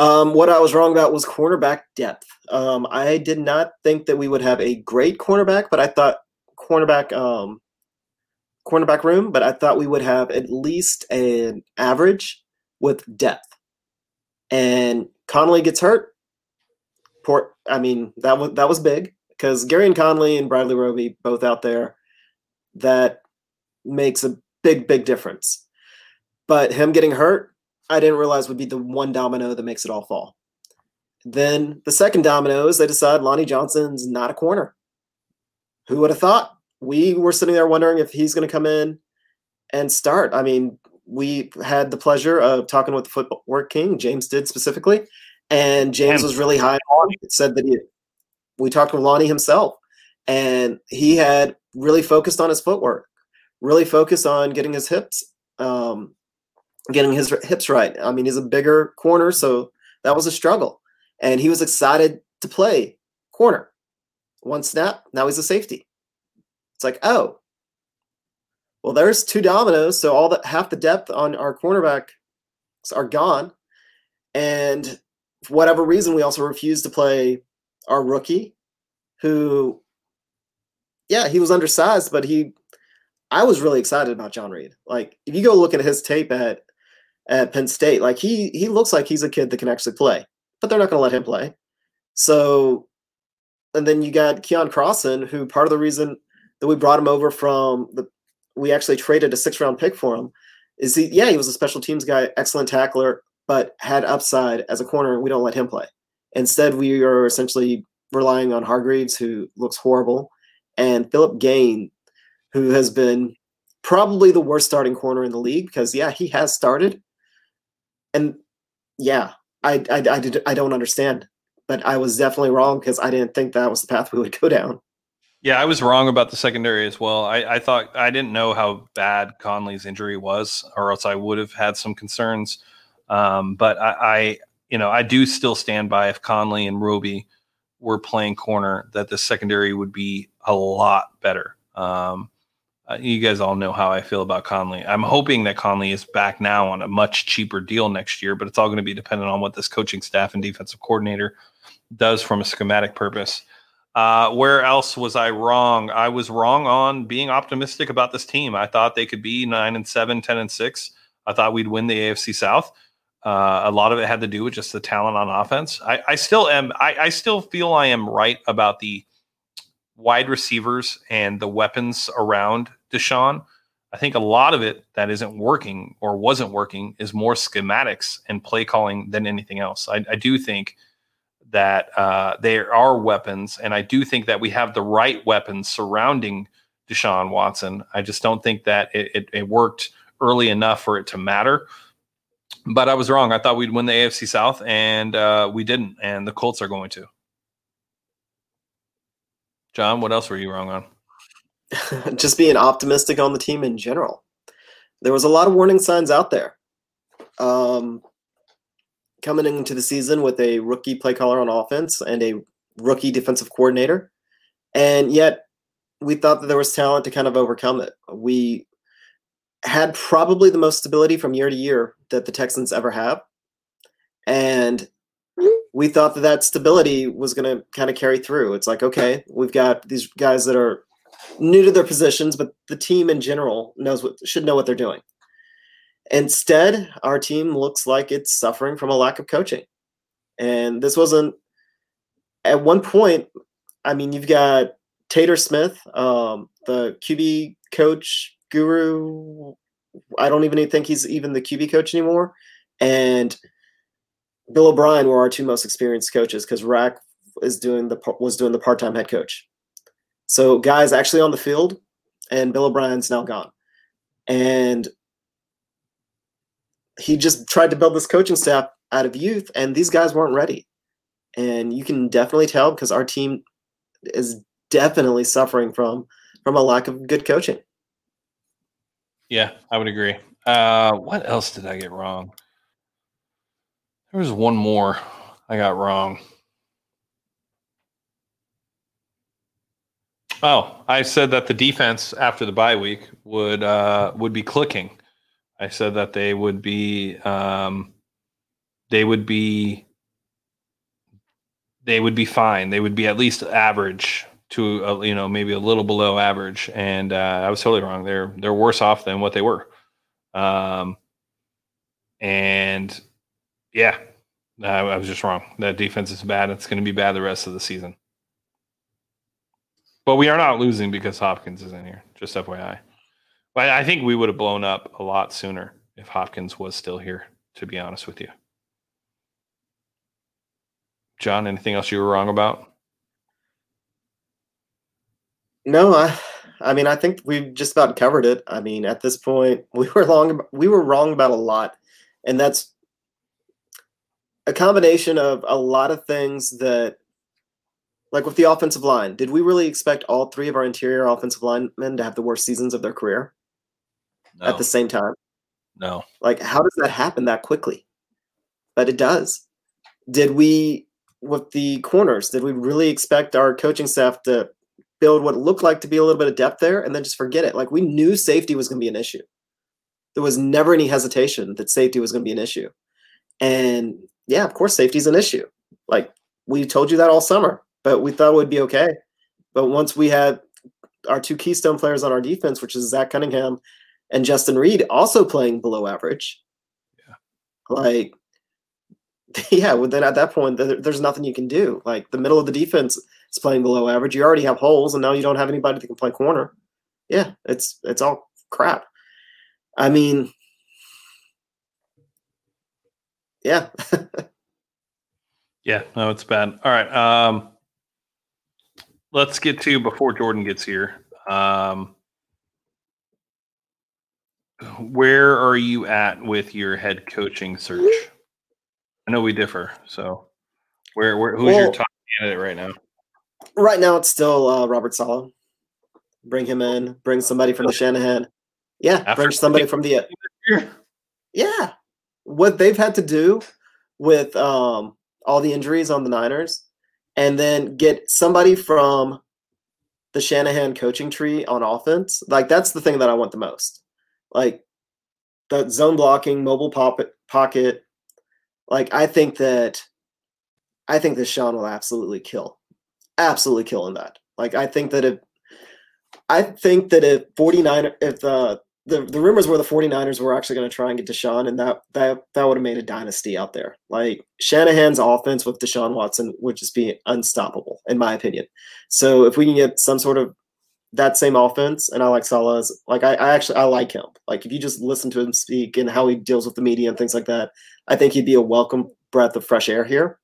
E: Um, what I was wrong about was cornerback depth. Um, I did not think that we would have a great cornerback, but I thought cornerback um, cornerback room, but I thought we would have at least an average with depth. And Conley gets hurt. Port, I mean that was that was big because Gareon Conley and Bradley Roby both out there, that makes a big, big difference. But him getting hurt, I didn't realize would be the one domino that makes it all fall. Then the second domino is they decide Lonnie Johnson's not a corner. Who would have thought? We were sitting there wondering if he's going to come in and start. I mean, we had the pleasure of talking with the footwork king, James did specifically, and James was really high on. It said that he we talked with Lonnie himself, and he had really focused on his footwork, really focused on getting his hips, um, getting his hips right. I mean, he's a bigger corner, so that was a struggle, and he was excited to play corner. One snap, now he's a safety. It's like, oh, well, there's two dominoes, so all that half the depth on our cornerback are gone, and for whatever reason, we also refuse to play our rookie, who, yeah, he was undersized, but he, I was really excited about John Reid. Like, if you go look at his tape at at Penn State, like he he looks like he's a kid that can actually play, but they're not going to let him play. So, and then you got Keion Crossen, who part of the reason that we brought him over from the, we actually traded a six round pick for him, is he? Yeah, he was a special teams guy, excellent tackler, but had upside as a corner, and we don't let him play. Instead, we are essentially relying on Hargreaves, who looks horrible, and Phillip Gaines, who has been probably the worst starting corner in the league because, yeah, he has started. And yeah, I, I, I, did, I don't understand, but I was definitely wrong because I didn't think that was the path we would go down.
A: Yeah, I was wrong about the secondary as well. I, I thought I didn't know how bad Conley's injury was, or else I would have had some concerns. Um, but I, I, you know, I do still stand by if Conley and Roby were playing corner, that the secondary would be a lot better. Um, uh, you guys all know how I feel about Conley. I'm hoping that Conley is back now on a much cheaper deal next year, but it's all going to be dependent on what this coaching staff and defensive coordinator does from a schematic purpose. Uh, where else was I wrong? I was wrong on being optimistic about this team. I thought they could be nine and seven, 10 and six. I thought we'd win the AFC South. Uh, a lot of it had to do with just the talent on offense. I, I still am. I, I, still feel I am right about the wide receivers and the weapons around Deshaun. I think a lot of it that isn't working or wasn't working is more schematics and play calling than anything else. I, I do think that uh, there are weapons, and I do think that we have the right weapons surrounding Deshaun Watson. I just don't think that it, it, it worked early enough for it to matter but I was wrong. I thought we'd win the AFC South, and uh, we didn't. And the Colts are going to. John, what else were you wrong
E: on? Just being optimistic on the team in general. There was a lot of warning signs out there. Um, coming into the season with a rookie play caller on offense and a rookie defensive coordinator, and yet we thought that there was talent to kind of overcome it. We had probably the most stability from year to year that the Texans ever have. And we thought that that stability was going to kind of carry through. It's like, okay, we've got these guys that are new to their positions, but the team in general knows what should know what they're doing. Instead, our team looks like it's suffering from a lack of coaching. And this wasn't at one point, I mean, you've got Tater Smith, um, the QB coach guru. I don't even think he's even the QB coach anymore. And Bill O'Brien were our two most experienced coaches because Rack is doing the was doing the part time head coach. So guys actually on the field, and Bill O'Brien's now gone, and he just tried to build this coaching staff out of youth, and these guys weren't ready. And you can definitely tell because our team is definitely suffering from from a lack of good coaching.
A: Yeah, I would agree. Uh, what else did I get wrong? There was one more I got wrong. Oh, I said that the defense after the bye week would uh, would be clicking. I said that they would be um, they would be they would be fine. They would be at least average to you know maybe a little below average, and uh, I was totally wrong. They're they're worse off than what they were. Um, and yeah, I, I was just wrong. That defense is bad. It's going to be bad the rest of the season. But we are not losing because Hopkins is in here. Just FYI. But I think we would have blown up a lot sooner if Hopkins was still here. To be honest with you, John. Anything else you were wrong about?
E: No, I, I mean, I think we've just about covered it. I mean, at this point, we were long, we were wrong about a lot, and that's a combination of a lot of things that, like with the offensive line, did we really expect all three of our interior offensive linemen to have the worst seasons of their career
A: No.
E: at the same time?
A: no.
E: Like, how does that happen that quickly? But it does. Did we, with the corners, did we really expect our coaching staff to build what looked like to be a little bit of depth there and then just forget it? Like, we knew safety was going to be an issue. There was never any hesitation that safety was going to be an issue. And yeah, of course, safety is an issue. Like, we told you that all summer, but we thought it would be okay. But once we had our two keystone players on our defense, which is Zach Cunningham and Justin Reid, also playing below average, yeah. like yeah well then at that point there's nothing you can do like the middle of the defense is playing below average you already have holes and now you don't have anybody that can play corner yeah it's it's all crap i mean yeah
A: Yeah, no, it's bad. All right. Um, let's get to before Jordan gets here. Um, where are you at with your head coaching search? I know we differ. So, where, where who's your top candidate right now?
E: Right now it's still uh, robert saleh bring him in bring somebody from the shanahan yeah
A: After
E: bring somebody from the Yeah. What they've had to do with um, all the injuries on the Niners and then get somebody from the Shanahan coaching tree on offense, like that's the thing that I want the most. Like the zone blocking, mobile pocket, pocket. Like I think that I think that Sean will absolutely kill. Absolutely killing that. Like I think that if I think that if 49 if uh the, the rumors were the 49ers were actually going to try and get Deshaun, and that that that would have made a dynasty out there. Like Shanahan's offense with Deshaun Watson would just be unstoppable, in my opinion. So if we can get some sort of that same offense, and I like Saleh's, like I, I actually I like him. Like if you just listen to him speak and how he deals with the media and things like that, I think he'd be a welcome breath of fresh air here.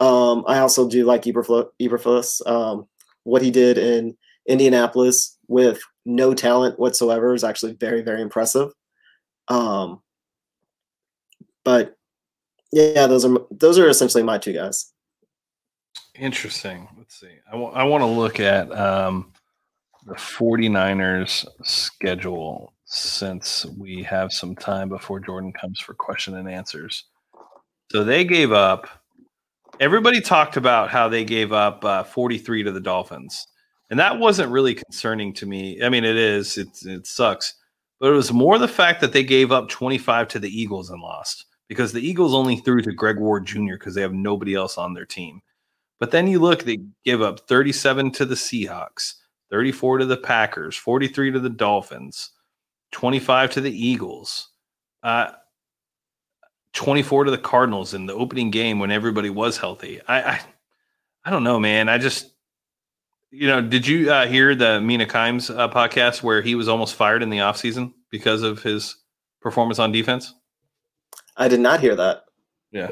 E: Um, I also do like Eberflus, um, what he did in Indianapolis with no talent whatsoever is actually very very impressive. Um, but yeah, those are those are essentially my two guys.
A: Interesting. Let's see. I want to look at um, the 49ers schedule since we have some time before Jordan comes for question and answers. So they gave up. Everybody talked about how they gave up uh, 43 to the Dolphins. And that wasn't really concerning to me. I mean, it is, it, it sucks. But it was more the fact that they gave up 25 to the Eagles and lost. because the Eagles only threw to Greg Ward Jr. because they have nobody else on their team. But then you look, they give up 37 to the Seahawks, 34 to the Packers, 43 to the Dolphins, 25 to the Eagles, uh, 24 to the Cardinals in the opening game when everybody was healthy. I, I, I don't know, man. I just, you know, did you uh, hear the Mina Kimes uh, podcast where he was almost fired in the offseason because of his performance on defense?
E: I did not hear that.
A: Yeah.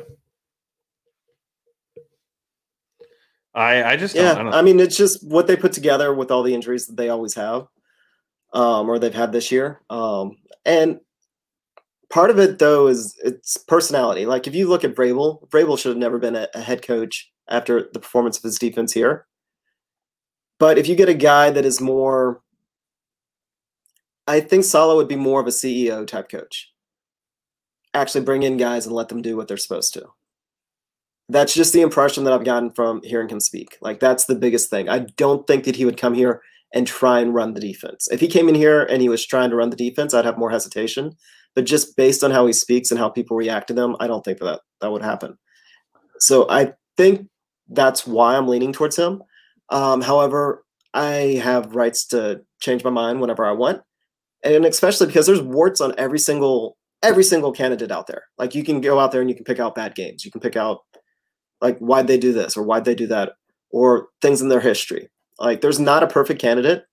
A: I I just
E: yeah.
A: don't, I,
E: I mean, it's just what they put together with all the injuries that they always have, um, or they've had this year. Um, and part of it though is it's personality. Like if you look at Vrabel, Vrabel should have never been a, a head coach after the performance of his defense here. But if you get a guy that is more, I think Saleh would be more of a CEO type coach. Actually, bring in guys and let them do what they're supposed to that's just the impression that I've gotten from hearing him speak. Like that's the biggest thing. I don't think that he would come here and try and run the defense. If he came in here and he was trying to run the defense, I'd have more hesitation. But just based on how he speaks and how people react to them, I don't think that that would happen. So I think that's why I'm leaning towards him. Um, however, I have rights to change my mind whenever I want, and especially because there's warts on every single every single candidate out there. Like you can go out there and you can pick out bad games. You can pick out like why'd they do this or why'd they do that or things in their history like there's not a perfect candidate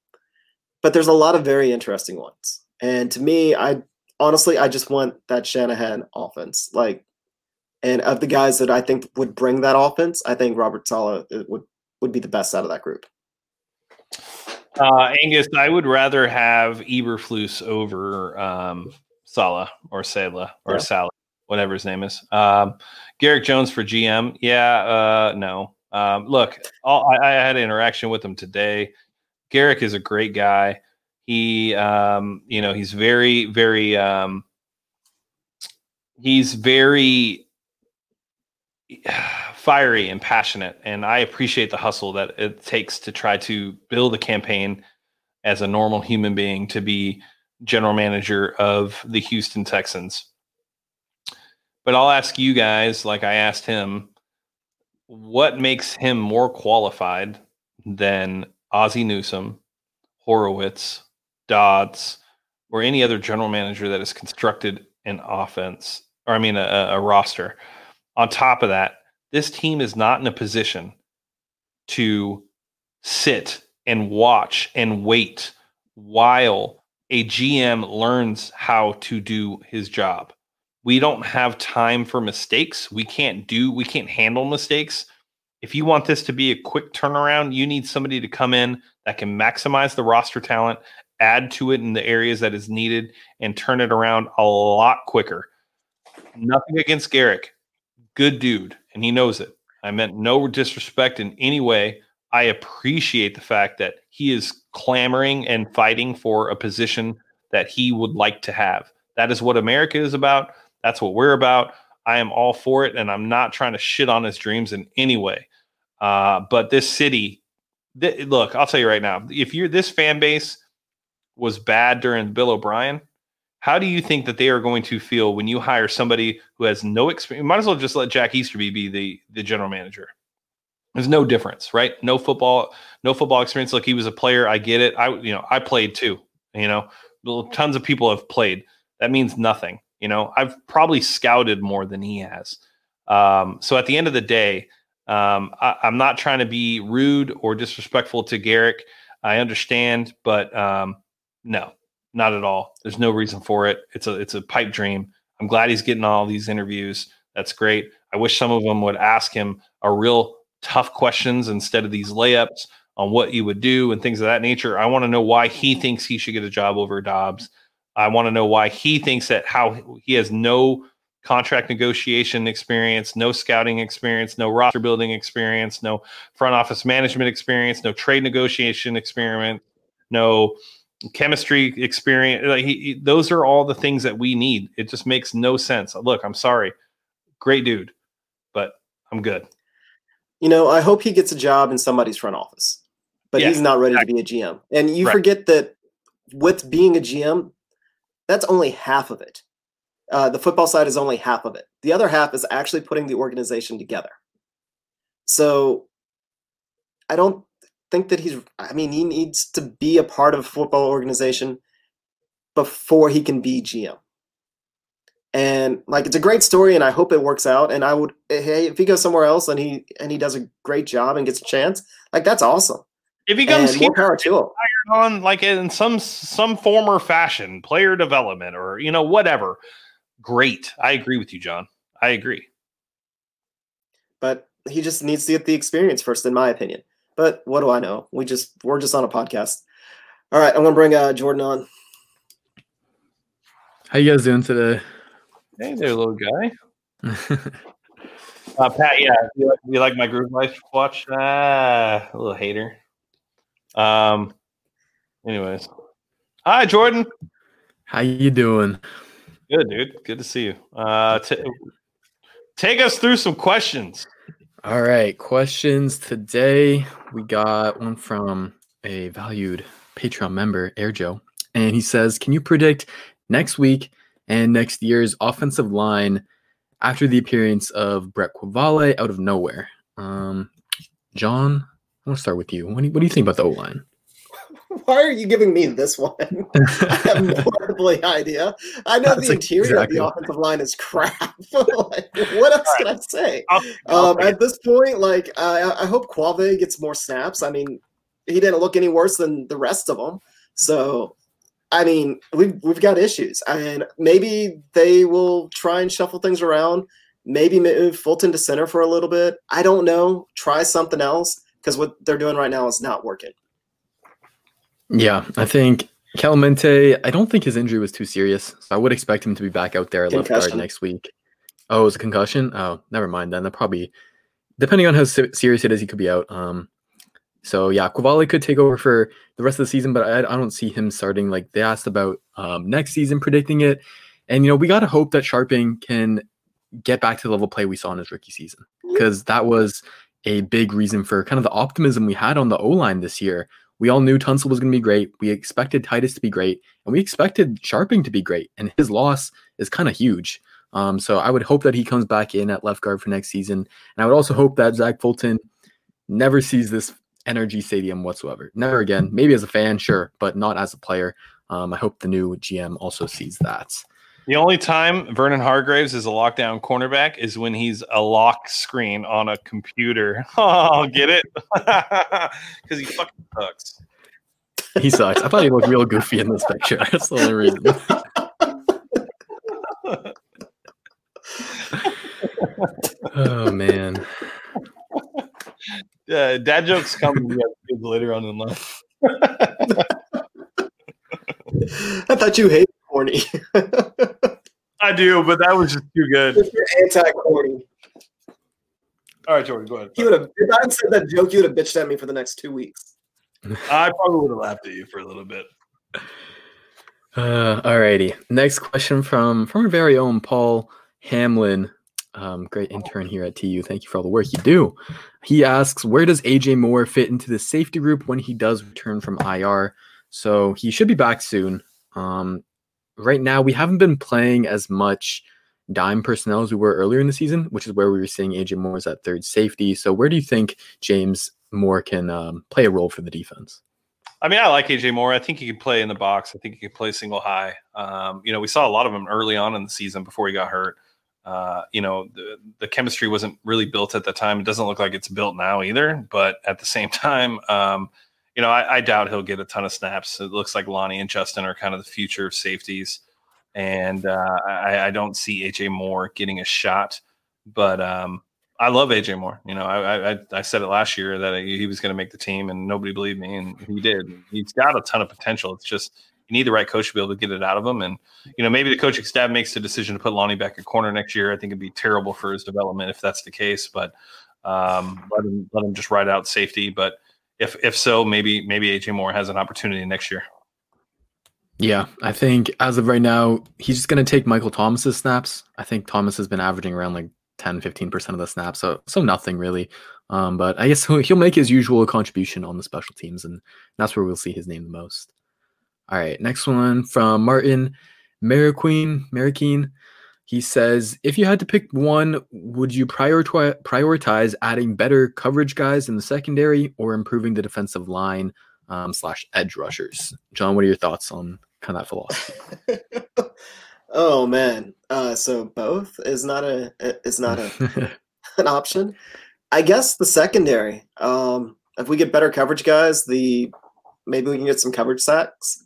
E: but there's a lot of very interesting ones and to me i honestly i just want that shanahan offense like and of the guys that i think would bring that offense i think robert Saleh would would be the best out of that group
A: uh, Angus, I would rather have Eberflus over um, Saleh or Saleh or yeah. Saleh whatever his name is. Um, Garrick Jones for GM. Yeah, uh, no. Um, look, all, I, I, had an interaction with him today. Garrick is a great guy. He, um, you know, he's very, very, um, he's very fiery and passionate, and I appreciate the hustle that it takes to try to build a campaign as a normal human being to be general manager of the Houston Texans. But I'll ask you guys, like I asked him, what makes him more qualified than Ozzie Newsome, Horowitz, Dodds, or any other general manager that has constructed an offense, or I mean a, a roster. On top of that, this team is not in a position to sit and watch and wait while a GM learns how to do his job we don't have time for mistakes. We can't do, we can't handle mistakes. If you want this to be a quick turnaround, you need somebody to come in that can maximize the roster talent, add to it in the areas that is needed, and turn it around a lot quicker. Nothing against Garrick. Good dude, and he knows it. I meant no disrespect in any way. I appreciate the fact that he is clamoring and fighting for a position that he would like to have. That is what America is about. That's what we're about. I am all for it, and I'm not trying to shit on his dreams in any way. Uh, but this city, th- look, I'll tell you right now, if you're this fan base was bad during Bill O'Brien, how do you think that they are going to feel when you hire somebody who has no experience? Might as well just let Jack Easterby be the the general manager. There's no difference, right? No football, no football experience. Look, he was a player. I get it. I, you know, I played too. You know, tons of people have played. That means nothing. You know, I've probably scouted more than he has. Um, so at the end of the day, um, I, am not trying to be rude or disrespectful to Garrick. I understand, but um, no, not at all. There's no reason for it. It's a it's a pipe dream. I'm glad he's getting all these interviews. That's great. I wish some of them would ask him a real tough questions instead of these layups on what he would do and things of that nature. I want to know why he thinks he should get a job over Dobbs. I want to know why he thinks that how he has no contract negotiation experience, no scouting experience, no roster building experience, no front office management experience, no trade negotiation experience, no chemistry experience. Like he, he, those are all the things that we need. It just makes no sense. Look, I'm sorry, great dude, but I'm good.
E: You know, I hope he gets a job in somebody's front office, but yeah, he's not ready exactly. to be a GM. And you right. forget that with being a GM, that's only half of it. uh, the football side is only half of it. The other half is actually putting the organization together. So I don't think that he's. I mean, he needs to be a part of a football organization before he can be GM. And like, it's a great story, and I hope it works out. And I would, eh, hey, if he goes somewhere else and he and he does a great job and gets a chance, like that's awesome.
A: If he comes
E: and
A: here
E: more power to him.
A: on like in some some form or fashion, player development or you know whatever, great. I agree with you, John. I agree.
E: But he just needs to get the experience first, in my opinion. But what do I know? We just we're just on a podcast. All right, I'm gonna bring uh, Jordan on.
F: How you guys doing today?
A: Hey there, little guy. Uh, Pat, yeah, you like, you like my Groove Life watch? Ah, a little hater. Um. Anyways, hi, Jordan.
F: How you doing?
A: Good, dude. Good to see you. Uh, t- take us through some questions.
F: All right, questions today. We got one from a valued Patreon member, Air Joe, and he says, "Can you predict next week and next year's offensive line after the appearance of Brent Qvale out of nowhere?" Um, John, I want to start with you. What do you, what do you think about the O line?
E: Why are you giving me this one? I have no idea. I know
F: That's
E: the interior
F: exactly
E: of the offensive line is crap. like, what else can I say?
A: I'll- I'll
E: Um, at this point, like I, I hope Quave gets more snaps. I mean, he didn't look any worse than the rest of them. So, I mean, we've we've got issues, and maybe they will try and shuffle things around. Maybe move Fulton to center for a little bit. I don't know. Try something else because what they're doing right now is not working.
F: Yeah, I think Kelemete, I don't think his injury was too serious. So I would expect him to be back out there at left guard next week. Oh, it was a concussion? Oh, never mind then. That probably, depending on how serious it is, he could be out. Um, so yeah, Qvale could take over for the rest of the season, but I, I don't see him starting. Like they asked about um, next season, predicting it, and you know we got to hope that Scharping can get back to the level play we saw in his rookie season because that was a big reason for kind of the optimism we had on the O line this year. We all knew Tunsil was going to be great. We expected Tytus to be great, and we expected Scharping to be great. And his loss is kind of huge. Um, so I would hope that he comes back in at left guard for next season, and I would also hope that Zach Fulton never sees this energy stadium whatsoever. Never again. Maybe as a fan, sure, but not as a player. Um, I hope the new GM also sees that.
A: The only time Vernon Hargreaves is a lockdown cornerback is when he's a lock screen on a computer. Oh, get it? Because he fucking sucks.
F: He sucks. I thought he looked real goofy in this picture. That's the only reason. oh man.
A: Yeah, dad jokes come when you have kids later on in life.
E: I thought you hated corny.
A: I do, but that was just too good.
E: You're anti-corny.
A: All right, Jordan, go ahead.
E: He would have. If I had said that joke, you would have bitched at me for the next two weeks.
A: I probably would have laughed at you for a little bit.
F: Uh, alrighty. Next question from from our very own Paul Hamlin. Um, great intern here at TU. Thank you for all the work you do. He asks, where does AJ Moore fit into the safety group when he does return from IR? So he should be back soon. Um, right now, we haven't been playing as much dime personnel as we were earlier in the season, which is where we were seeing AJ Moore as at third safety. So where do you think James Moore can um, play a role for the defense?
A: I mean, I like AJ Moore. I think he can play in the box. I think he can play single high. Um, you know, we saw a lot of him early on in the season before he got hurt. Uh, you know, the, the chemistry wasn't really built at the time. It doesn't look like it's built now either. But at the same time, um, you know, I, I doubt he'll get a ton of snaps. It looks like Lonnie and Justin are kind of the future of safeties. And uh, I, I don't see AJ Moore getting a shot. But um, I love AJ Moore. You know, I, I I said it last year that he was going to make the team, and nobody believed me, and he did. He's got a ton of potential. It's just you need the right coach to be able to get it out of him. And you know, maybe the coaching staff makes the decision to put Lonnie back at corner next year. I think it'd be terrible for his development if that's the case. But um, let him let him just ride out safety. But if if so, maybe maybe AJ Moore has an opportunity next year.
F: Yeah, I think as of right now, he's just going to take Michael Thomas's snaps. I think Thomas has been averaging around like 10, 15% of the snaps. So, so nothing really. Um, but I guess he'll, make his usual contribution on the special teams, and that's where we'll see his name the most. All right, next one from Martin Mariqueen. Mariqueen. He says, if you had to pick one, would you prioritize prioritize adding better coverage guys in the secondary or improving the defensive line um, slash edge rushers? John, what are your thoughts on kind of that philosophy?
E: oh man, uh, so both is not a is not a an option. I guess the secondary. Um, if we get better coverage guys, the maybe we can get some coverage sacks.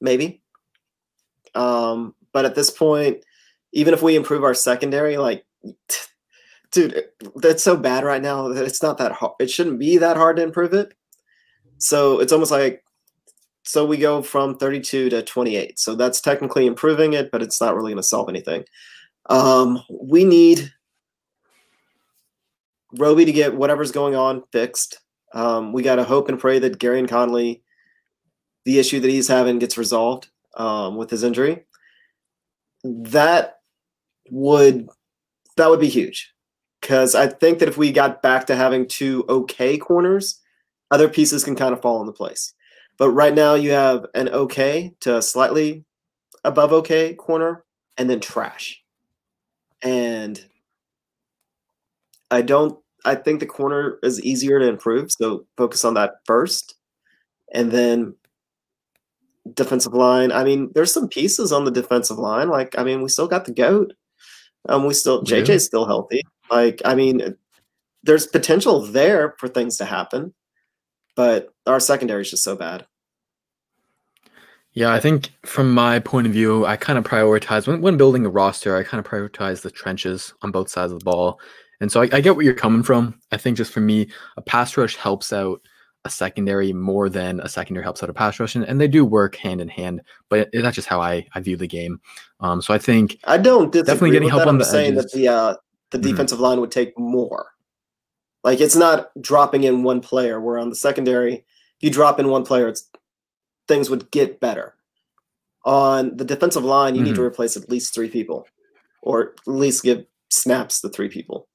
E: Maybe. Um, but at this point, even if we improve our secondary, like, dude, that's so bad right now that it's not that hard. It shouldn't be that hard to improve it. So it's almost like, so we go from 32 to 28. So that's technically improving it, but it's not really going to solve anything. Um, we need Roby to get whatever's going on fixed. Um, we got to hope and pray that Gareon Conley, the issue that he's having, gets resolved um, with his injury. That would that would be huge because I think that if we got back to having two okay corners, other pieces can kind of fall into place. But right now, you have an okay to slightly above okay corner, and then trash. And I don't. I think the corner is easier to improve, so focus on that first, and then defensive line. I mean, there's some pieces on the defensive line. Like, I mean, we still got the goat. Um, we still JJ's yeah. still healthy. Like, I mean, there's potential there for things to happen, but our secondary is just so bad.
F: Yeah, I think from my point of view, I kind of prioritize when, when building a roster, I kind of prioritize the trenches on both sides of the ball. And so I, I get where you're coming from. I think just for me, a pass rush helps out a secondary more than a secondary helps out a pass rush, and, and they do work hand in hand. But it, that's just how I, I view the game. Um, so I think
E: I don't definitely getting help that. on I'm the saying edges. that the uh, the mm-hmm. defensive mm-hmm. line would take more. Like it's not dropping in one player. Where on the secondary, if you drop in one player, it's things would get better. On the defensive line, you mm-hmm. need to mm-hmm. replace at least three people, or at least give snaps to three people.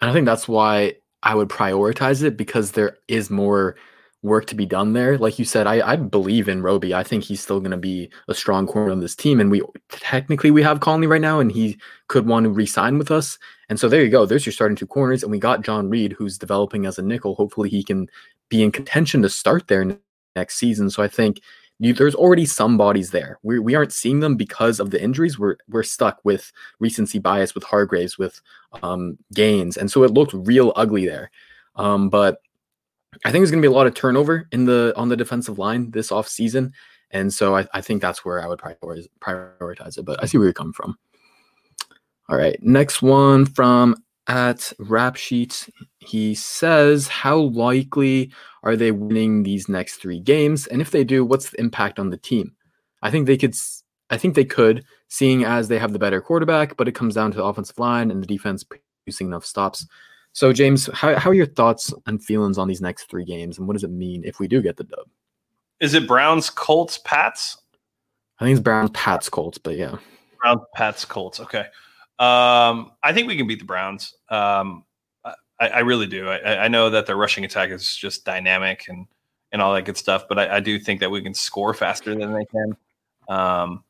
F: And I think that's why I would prioritize it because there is more work to be done there. Like you said, I, I believe in Roby. I think he's still going to be a strong corner on this team. And we technically we have Conley right now, and he could want to re-sign with us. And so there you go. There's your starting two corners, and we got John Reid, who's developing as a nickel. Hopefully, he can be in contention to start there next season. So I think you, there's already some bodies there. We, we aren't seeing them because of the injuries. We're we're stuck with recency bias with Hargreaves, with um, Gaines, and so it looked real ugly there. Um, but I think there's going to be a lot of turnover in the on the defensive line this off season, and so I, I think that's where I would prioritize prioritize it. But I see where you're coming from. All right, next one from at Rap Sheets. He says, How likely are they winning these next three games? And if they do, what's the impact on the team? I think they could. I think they could, seeing as they have the better quarterback, but it comes down to the offensive line and the defense producing enough stops. So, James, how, how are your thoughts and feelings on these next three games, and what does it mean if we do get the dub?
A: Is it Browns, Colts, Pats?
F: I think it's Browns, Pats, Colts, but yeah.
A: Browns, Pats, Colts. Okay. Um, I think we can beat the Browns. Um, I, I, really do. I, I, know that their rushing attack is just dynamic and and all that good stuff, but I, I do think that we can score faster than they can. Um,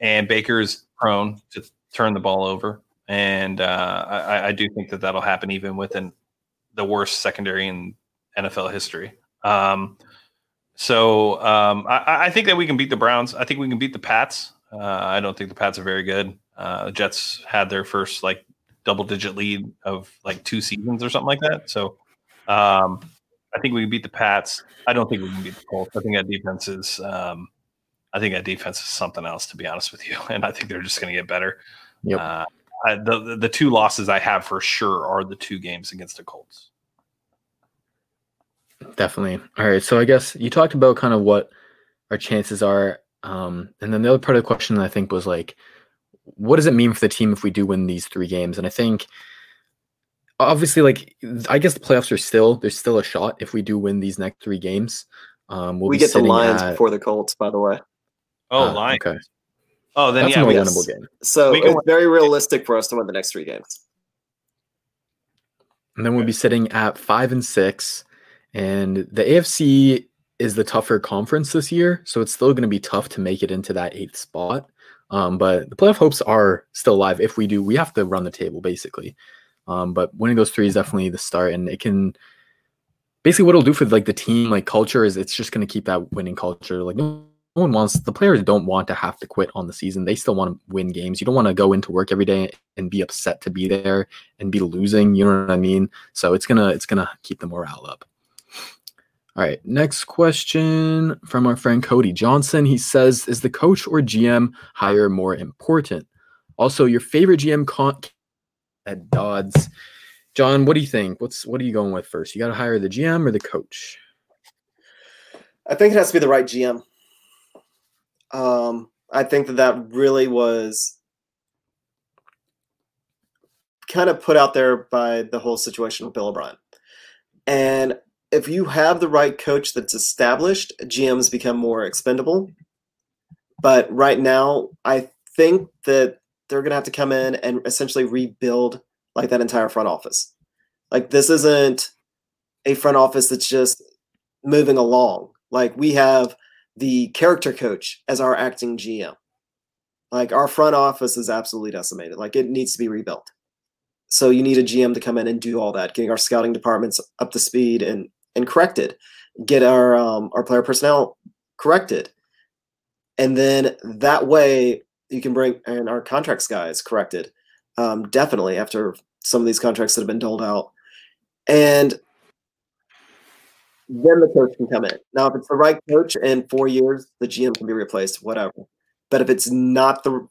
A: and Baker is prone to turn the ball over, and uh, I, I, do think that that'll happen even within the worst secondary in NFL history. Um, so um, I, I, think that we can beat the Browns. I think we can beat the Pats. Uh, I don't think the Pats are very good. Uh, Jets had their first like double digit lead of like two seasons or something like that. So um, I think we can beat the Pats. I don't think we can beat the Colts. I think that defense is um, I think that defense is something else to be honest with you. And I think they're just going to get better. Yep. Uh, I, the the two losses I have for sure are the two games against the Colts.
F: Definitely. All right. So I guess you talked about kind of what our chances are. Um, and then the other part of the question I think was like, what does it mean for the team if we do win these three games? And I think obviously like I guess the playoffs are still there's still a shot if we do win these next three games. Um, we'll
E: we get the Lions at, before the Colts, by the way.
A: Oh, uh, Lions.
F: Okay.
A: Oh, then That's yeah,
E: we, winnable game. So it's very realistic for us to win the next three games.
F: And then we'll be sitting at five and six, and the AFC is the tougher conference this year, so it's still going to be tough to make it into that eighth spot. Um, but the playoff hopes are still alive. If we do, we have to run the table basically. Um, but winning those three is definitely the start, and it can basically what it'll do for like the team like culture is it's just going to keep that winning culture. Like no one wants the players don't want to have to quit on the season. They still want to win games. You don't want to go into work every day and be upset to be there and be losing. You know what I mean? So it's gonna it's gonna keep the morale up. All right, next question from our friend Cody Johnson. He says, "Is the coach or GM hire more important?" Also, your favorite GM con- at Dodds. John, what do you think? What's what are you going with first? You got to hire the GM or the coach?
E: I think it has to be the right GM. Um, I think that that really was kind of put out there by the whole situation with Bill O'Brien. And if you have the right coach that's established, GMs become more expendable. But right now, I think that they're going to have to come in and essentially rebuild like that entire front office. Like this isn't a front office that's just moving along. Like we have the character coach as our acting GM. Like our front office is absolutely decimated. Like it needs to be rebuilt. So you need a GM to come in and do all that, getting our scouting departments up to speed and and corrected, get our um, our player personnel corrected, and then that way you can bring and our contracts guys corrected. Um, definitely after some of these contracts that have been doled out, and then the coach can come in. Now, if it's the right coach in four years, the GM can be replaced, whatever. But if it's not the,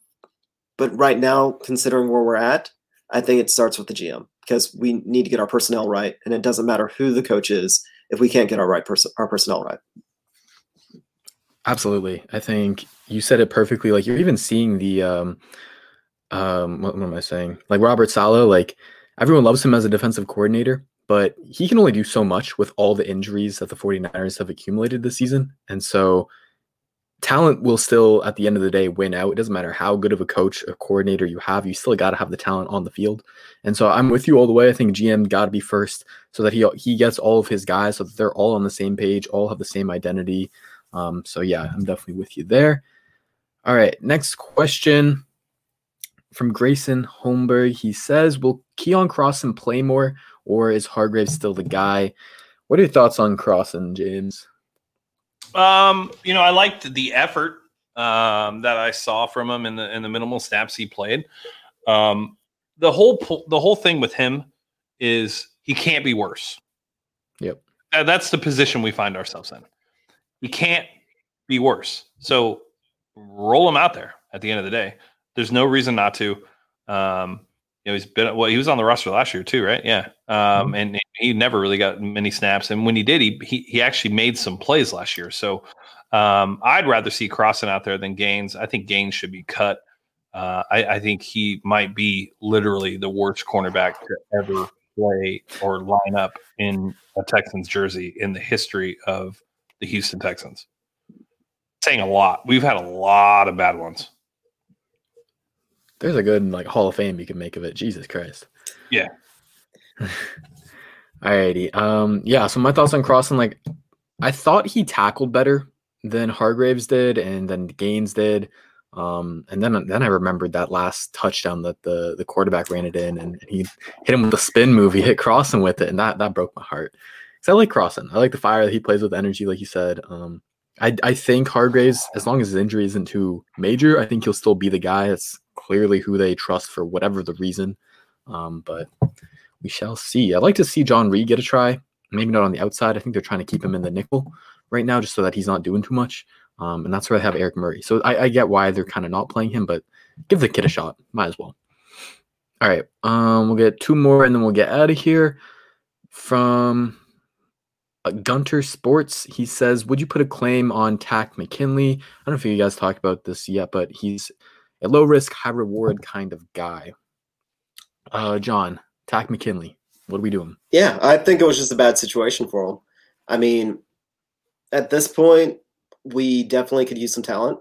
E: but right now, considering where we're at, I think it starts with the GM because we need to get our personnel right, and it doesn't matter who the coach is if we can't get our right person, our personnel right.
F: Absolutely, I think you said it perfectly. Like you're even seeing the, um, um, what, what am I saying? Like Robert Saleh, like everyone loves him as a defensive coordinator, but he can only do so much with all the injuries that the 49ers have accumulated this season. And so talent will still at the end of the day win out. It doesn't matter how good of a coach or coordinator you have, you still got to have the talent on the field. And so I'm with you all the way. I think GM got to be first so that he he gets all of his guys so that they're all on the same page, all have the same identity. Um, so yeah, I'm definitely with you there. All right, next question from Grayson Holmberg. He says, "Will Keion Crossen play more, or is Hargreaves still the guy?" What are your thoughts on Crossen, James?
A: Um, you know, I liked the effort um, that I saw from him in the in the minimal snaps he played. Um, the whole po- the whole thing with him is he can't be worse.
F: Yep.
A: Uh, that's the position we find ourselves in. He can't be worse. So roll him out there at the end of the day. There's no reason not to. Um, know, he's been well, he was on the roster last year too, right? Yeah. Um, and he never really got many snaps. And when he did, he he, he actually made some plays last year. So um, I'd rather see Crossen out there than Gaines. I think Gaines should be cut. Uh, I, I think he might be literally the worst cornerback to ever play or line up in a Texans jersey in the history of the Houston Texans. Saying a lot. We've had a lot of bad ones.
F: There's a good like Hall of Fame you can make of it. Jesus Christ.
A: Yeah.
F: Alrighty. Um. Yeah. So my thoughts on Crossen, like, I thought he tackled better than Hargreaves did, and then Gaines did. Um. And then then I remembered that last touchdown that the the quarterback ran it in, and he hit him with a spin move. He hit Crossen with it, and that that broke my heart. Cause I like Crossen. I like the fire that he plays with energy, like you said. Um. I, I think Hargreaves, as long as his injury isn't too major, I think he'll still be the guy. That's clearly who they trust for whatever the reason. Um, but we shall see. I'd like to see John Reid get a try. Maybe not on the outside. I think they're trying to keep him in the nickel right now, just so that he's not doing too much. Um, and that's where I have Eric Murray. So I, I get why they're kind of not playing him, but give the kid a shot. Might as well. All right. Um, we'll get two more and then we'll get out of here. From uh, Gunter Sports, he says, "Would you put a claim on Takk McKinley?" I don't know if you guys talked about this yet, but he's a low risk, high reward kind of guy. Uh, John, Takk McKinley, what are we doing?
E: Yeah, I think it was just a bad situation for him. I mean, at this point, we definitely could use some talent.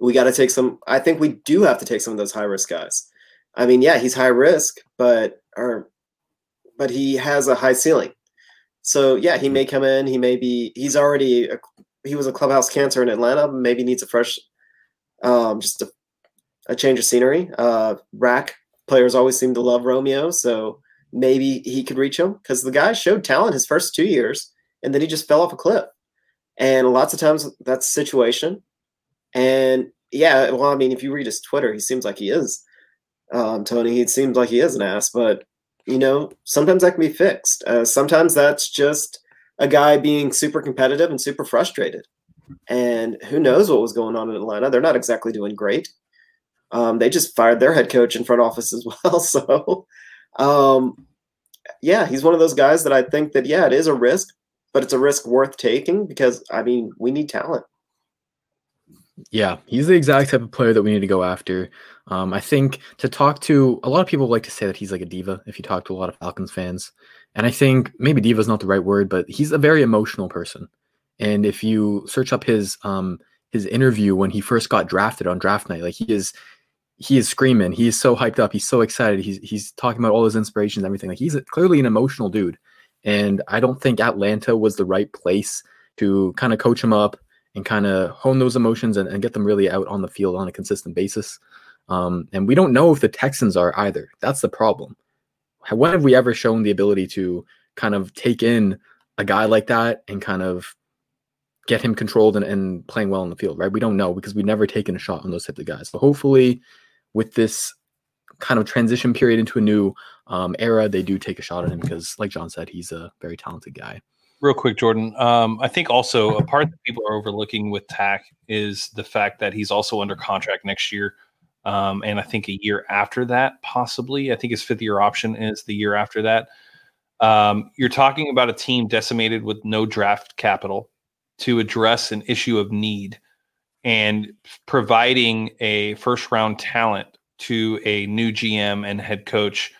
E: We got to take some. I think we do have to take some of those high risk guys. I mean, yeah, he's high risk, but or, but he has a high ceiling. So yeah, he may come in. He may be. He's already. A, he was a clubhouse cancer in Atlanta. Maybe needs a fresh, um, just a a change of scenery. Uh, rack players always seem to love Romeo, so maybe he could reach him because the guy showed talent his first two years, and then he just fell off a cliff. And lots of times that's the situation. And yeah, well, I mean, if you read his Twitter, he seems like he is um, Tony. He seems like he is an ass, but you know, sometimes that can be fixed. Uh, sometimes that's just a guy being super competitive and super frustrated. And who knows what was going on in Atlanta? They're not exactly doing great. Um, they just fired their head coach in front office as well. So, um, yeah, he's one of those guys that I think that yeah, it is a risk, but it's a risk worth taking because I mean we need talent.
F: Yeah, he's the exact type of player that we need to go after. Um, I think to talk to a lot of people like to say that he's like a diva if you talk to a lot of Falcons fans. And I think maybe diva is not the right word, but he's a very emotional person. And if you search up his um his interview when he first got drafted on draft night, like he is he is screaming. He is so hyped up. He's so excited. He's he's talking about all his inspirations, everything. Like he's clearly an emotional dude. And I don't think Atlanta was the right place to kind of coach him up and kind of hone those emotions and, and, get them really out on the field on a consistent basis. Um, and we don't know if the Texans are either. That's the problem. When have we ever shown the ability to kind of take in a guy like that and kind of get him controlled and, and playing well on the field, right? We don't know because we've never taken a shot on those types of guys. So hopefully, with this kind of transition period into a new um, era, they do take a shot at him because, like John said, he's a very talented guy.
A: Real quick, Jordan. Um, I think also a part that people are overlooking with Takk is the fact that he's also under contract next year. Um, and I think a year after that, possibly. I think his fifth year option is the year after that. Um, you're talking about a team decimated with no draft capital to address an issue of need and providing a first round talent to a new GM and head coach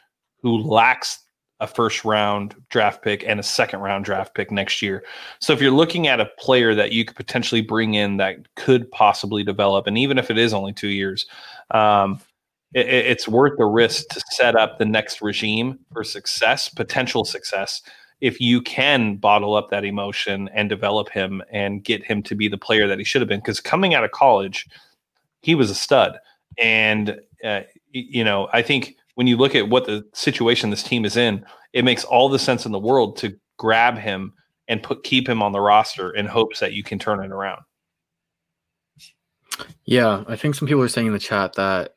A: who lacks a first round draft pick and a second round draft pick next year. So if you're looking at a player that you could potentially bring in that could possibly develop, and even if it is only two years, um, it, it's worth the risk to set up the next regime for success, potential success, if you can bottle up that emotion and develop him and get him to be the player that he should have been. Because coming out of college, he was a stud. And, uh, you know, I think when you look at what the situation this team is in, it makes all the sense in the world to grab him and put keep him on the roster in hopes that you can turn it around.
F: Yeah, I think some people are saying in the chat that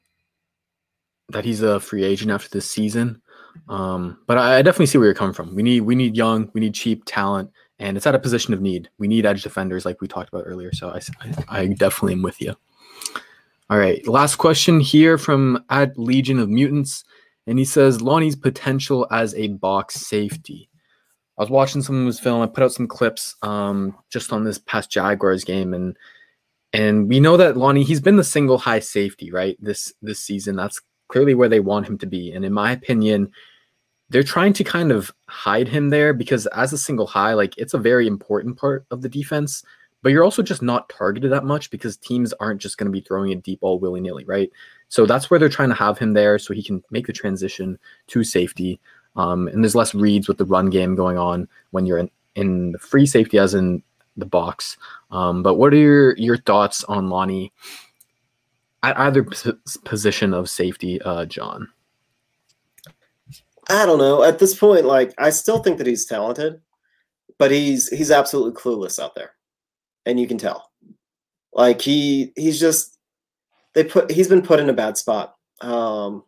F: that he's a free agent after this season. Um, but I, I definitely see where you're coming from. We need we need young, we need cheap talent, and it's at a position of need. We need edge defenders, like we talked about earlier. So I, I, I definitely am with you. All right, last question here from at Legion of Mutants, and he says Lonnie's potential as a box safety. I was watching some of his film. I put out some clips um, just on this past Jaguars game, and and we know that Lonnie he's been the single high safety right this this season. That's clearly where they want him to be, and in my opinion, they're trying to kind of hide him there because as a single high, like it's a very important part of the defense but you're also just not targeted that much because teams aren't just going to be throwing a deep ball willy nilly, right? So that's where they're trying to have him there so he can make the transition to safety. Um, and there's less reads with the run game going on when you're in, in the free safety, as in the box. Um, but what are your, your thoughts on Lonnie at either p- position of safety, uh, John?
E: I don't know. At this point, like I still think that he's talented, but he's he's absolutely clueless out there and you can tell. Like he he's just they put he's been put in a bad spot. Um,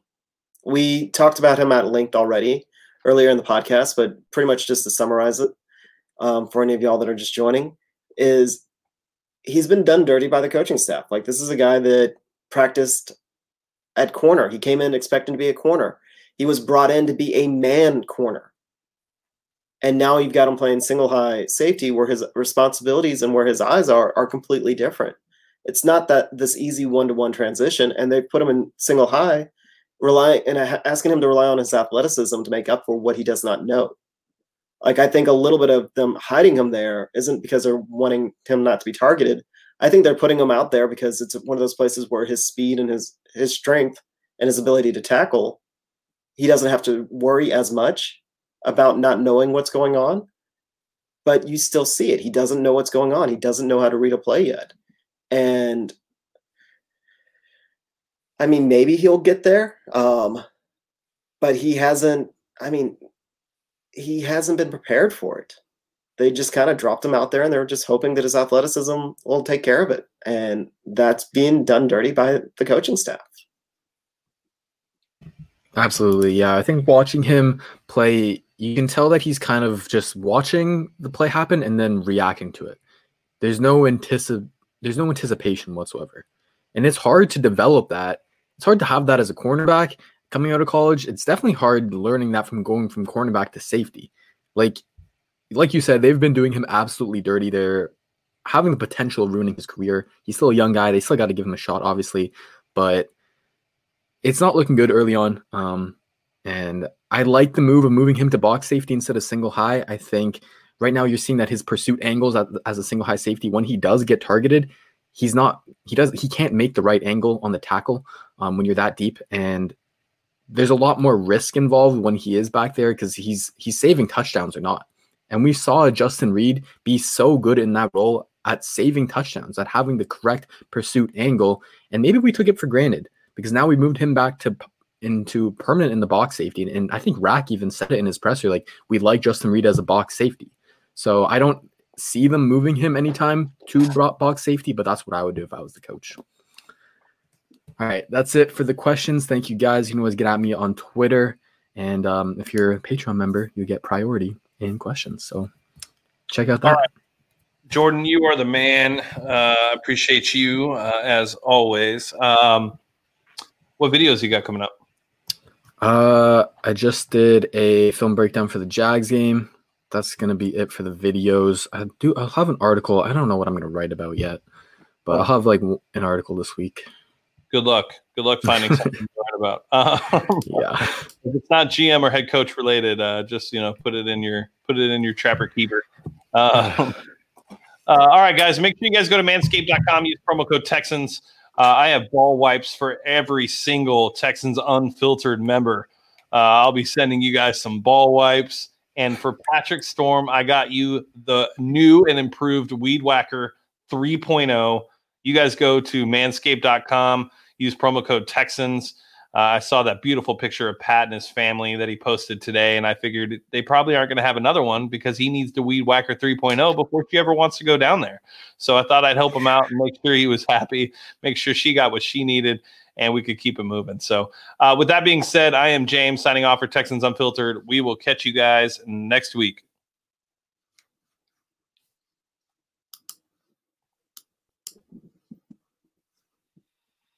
E: we talked about him at length already earlier in the podcast, but pretty much just to summarize it um, for any of y'all that are just joining is he's been done dirty by the coaching staff. Like this is a guy that practiced at corner. He came in expecting to be a corner. He was brought in to be a man corner and now you've got him playing single high safety where his responsibilities and where his eyes are are completely different it's not that this easy one-to-one transition and they put him in single high relying and asking him to rely on his athleticism to make up for what he does not know like i think a little bit of them hiding him there isn't because they're wanting him not to be targeted i think they're putting him out there because it's one of those places where his speed and his his strength and his ability to tackle he doesn't have to worry as much about not knowing what's going on, but you still see it. He doesn't know what's going on. He doesn't know how to read a play yet. And I mean, maybe he'll get there, um, but he hasn't. I mean, he hasn't been prepared for it. They just kind of dropped him out there, and they were just hoping that his athleticism will take care of it, and that's being done dirty by the coaching staff.
F: Absolutely, yeah. I think watching him play, you can tell that he's kind of just watching the play happen and then reacting to it. There's no anticip- there's no anticipation whatsoever. And it's hard to develop that. It's hard to have that as a cornerback coming out of college. It's definitely hard learning that from going from cornerback to safety. Like like you said, they've been doing him absolutely dirty. They're having the potential of ruining his career. He's still a young guy. They still got to give him a shot, obviously, but it's not looking good early on. Um, and I like the move of moving him to box safety instead of single high. I think right now you're seeing that his pursuit angles as a single high safety, when he does get targeted, he's not, he does, he can't make the right angle on the tackle um, when you're that deep. And there's a lot more risk involved when he is back there because he's he's saving touchdowns or not. And we saw Justin Reid be so good in that role at saving touchdowns, at having the correct pursuit angle. And maybe we took it for granted because now we moved him back to into permanent in the box safety. And, and I think Rack even said it in his presser, like we like Justin Reid as a box safety. So I don't see them moving him anytime to box safety, but that's what I would do if I was the coach. All right, that's it for the questions. Thank you guys. You can always get at me on Twitter. And um, if you're a Patreon member, you get priority in questions. So check out that.
A: Jordan, you are the man. Uh, appreciate you uh, as always. Um, what videos you got coming up?
F: Uh, I just did a film breakdown for the Jags game. That's gonna be it for the videos. I do. I'll have an article. I don't know what I'm gonna write about yet, but I'll have like an article this week
A: good luck. Good luck finding something to write about. Um, yeah, if it's not GM or head coach related, uh, just you know, put it in your put it in your trapper keeper. Um, uh, all right, guys, make sure you guys go to manscaped.com. Use promo code Texans. Uh, I have ball wipes for every single Texans unfiltered member. Uh, I'll be sending you guys some ball wipes. And for Patrick Storm, I got you the new and improved Weed Whacker 3.0. You guys go to manscaped.com, use promo code Texans. Uh, I saw that beautiful picture of Pat and his family that he posted today, and I figured they probably aren't going to have another one because he needs to weed whacker 3.0 before she ever wants to go down there. So I thought I'd help him out and make sure he was happy, make sure she got what she needed, and we could keep it moving. So, uh, with that being said, I am James signing off for Texans Unfiltered. We will catch you guys next week.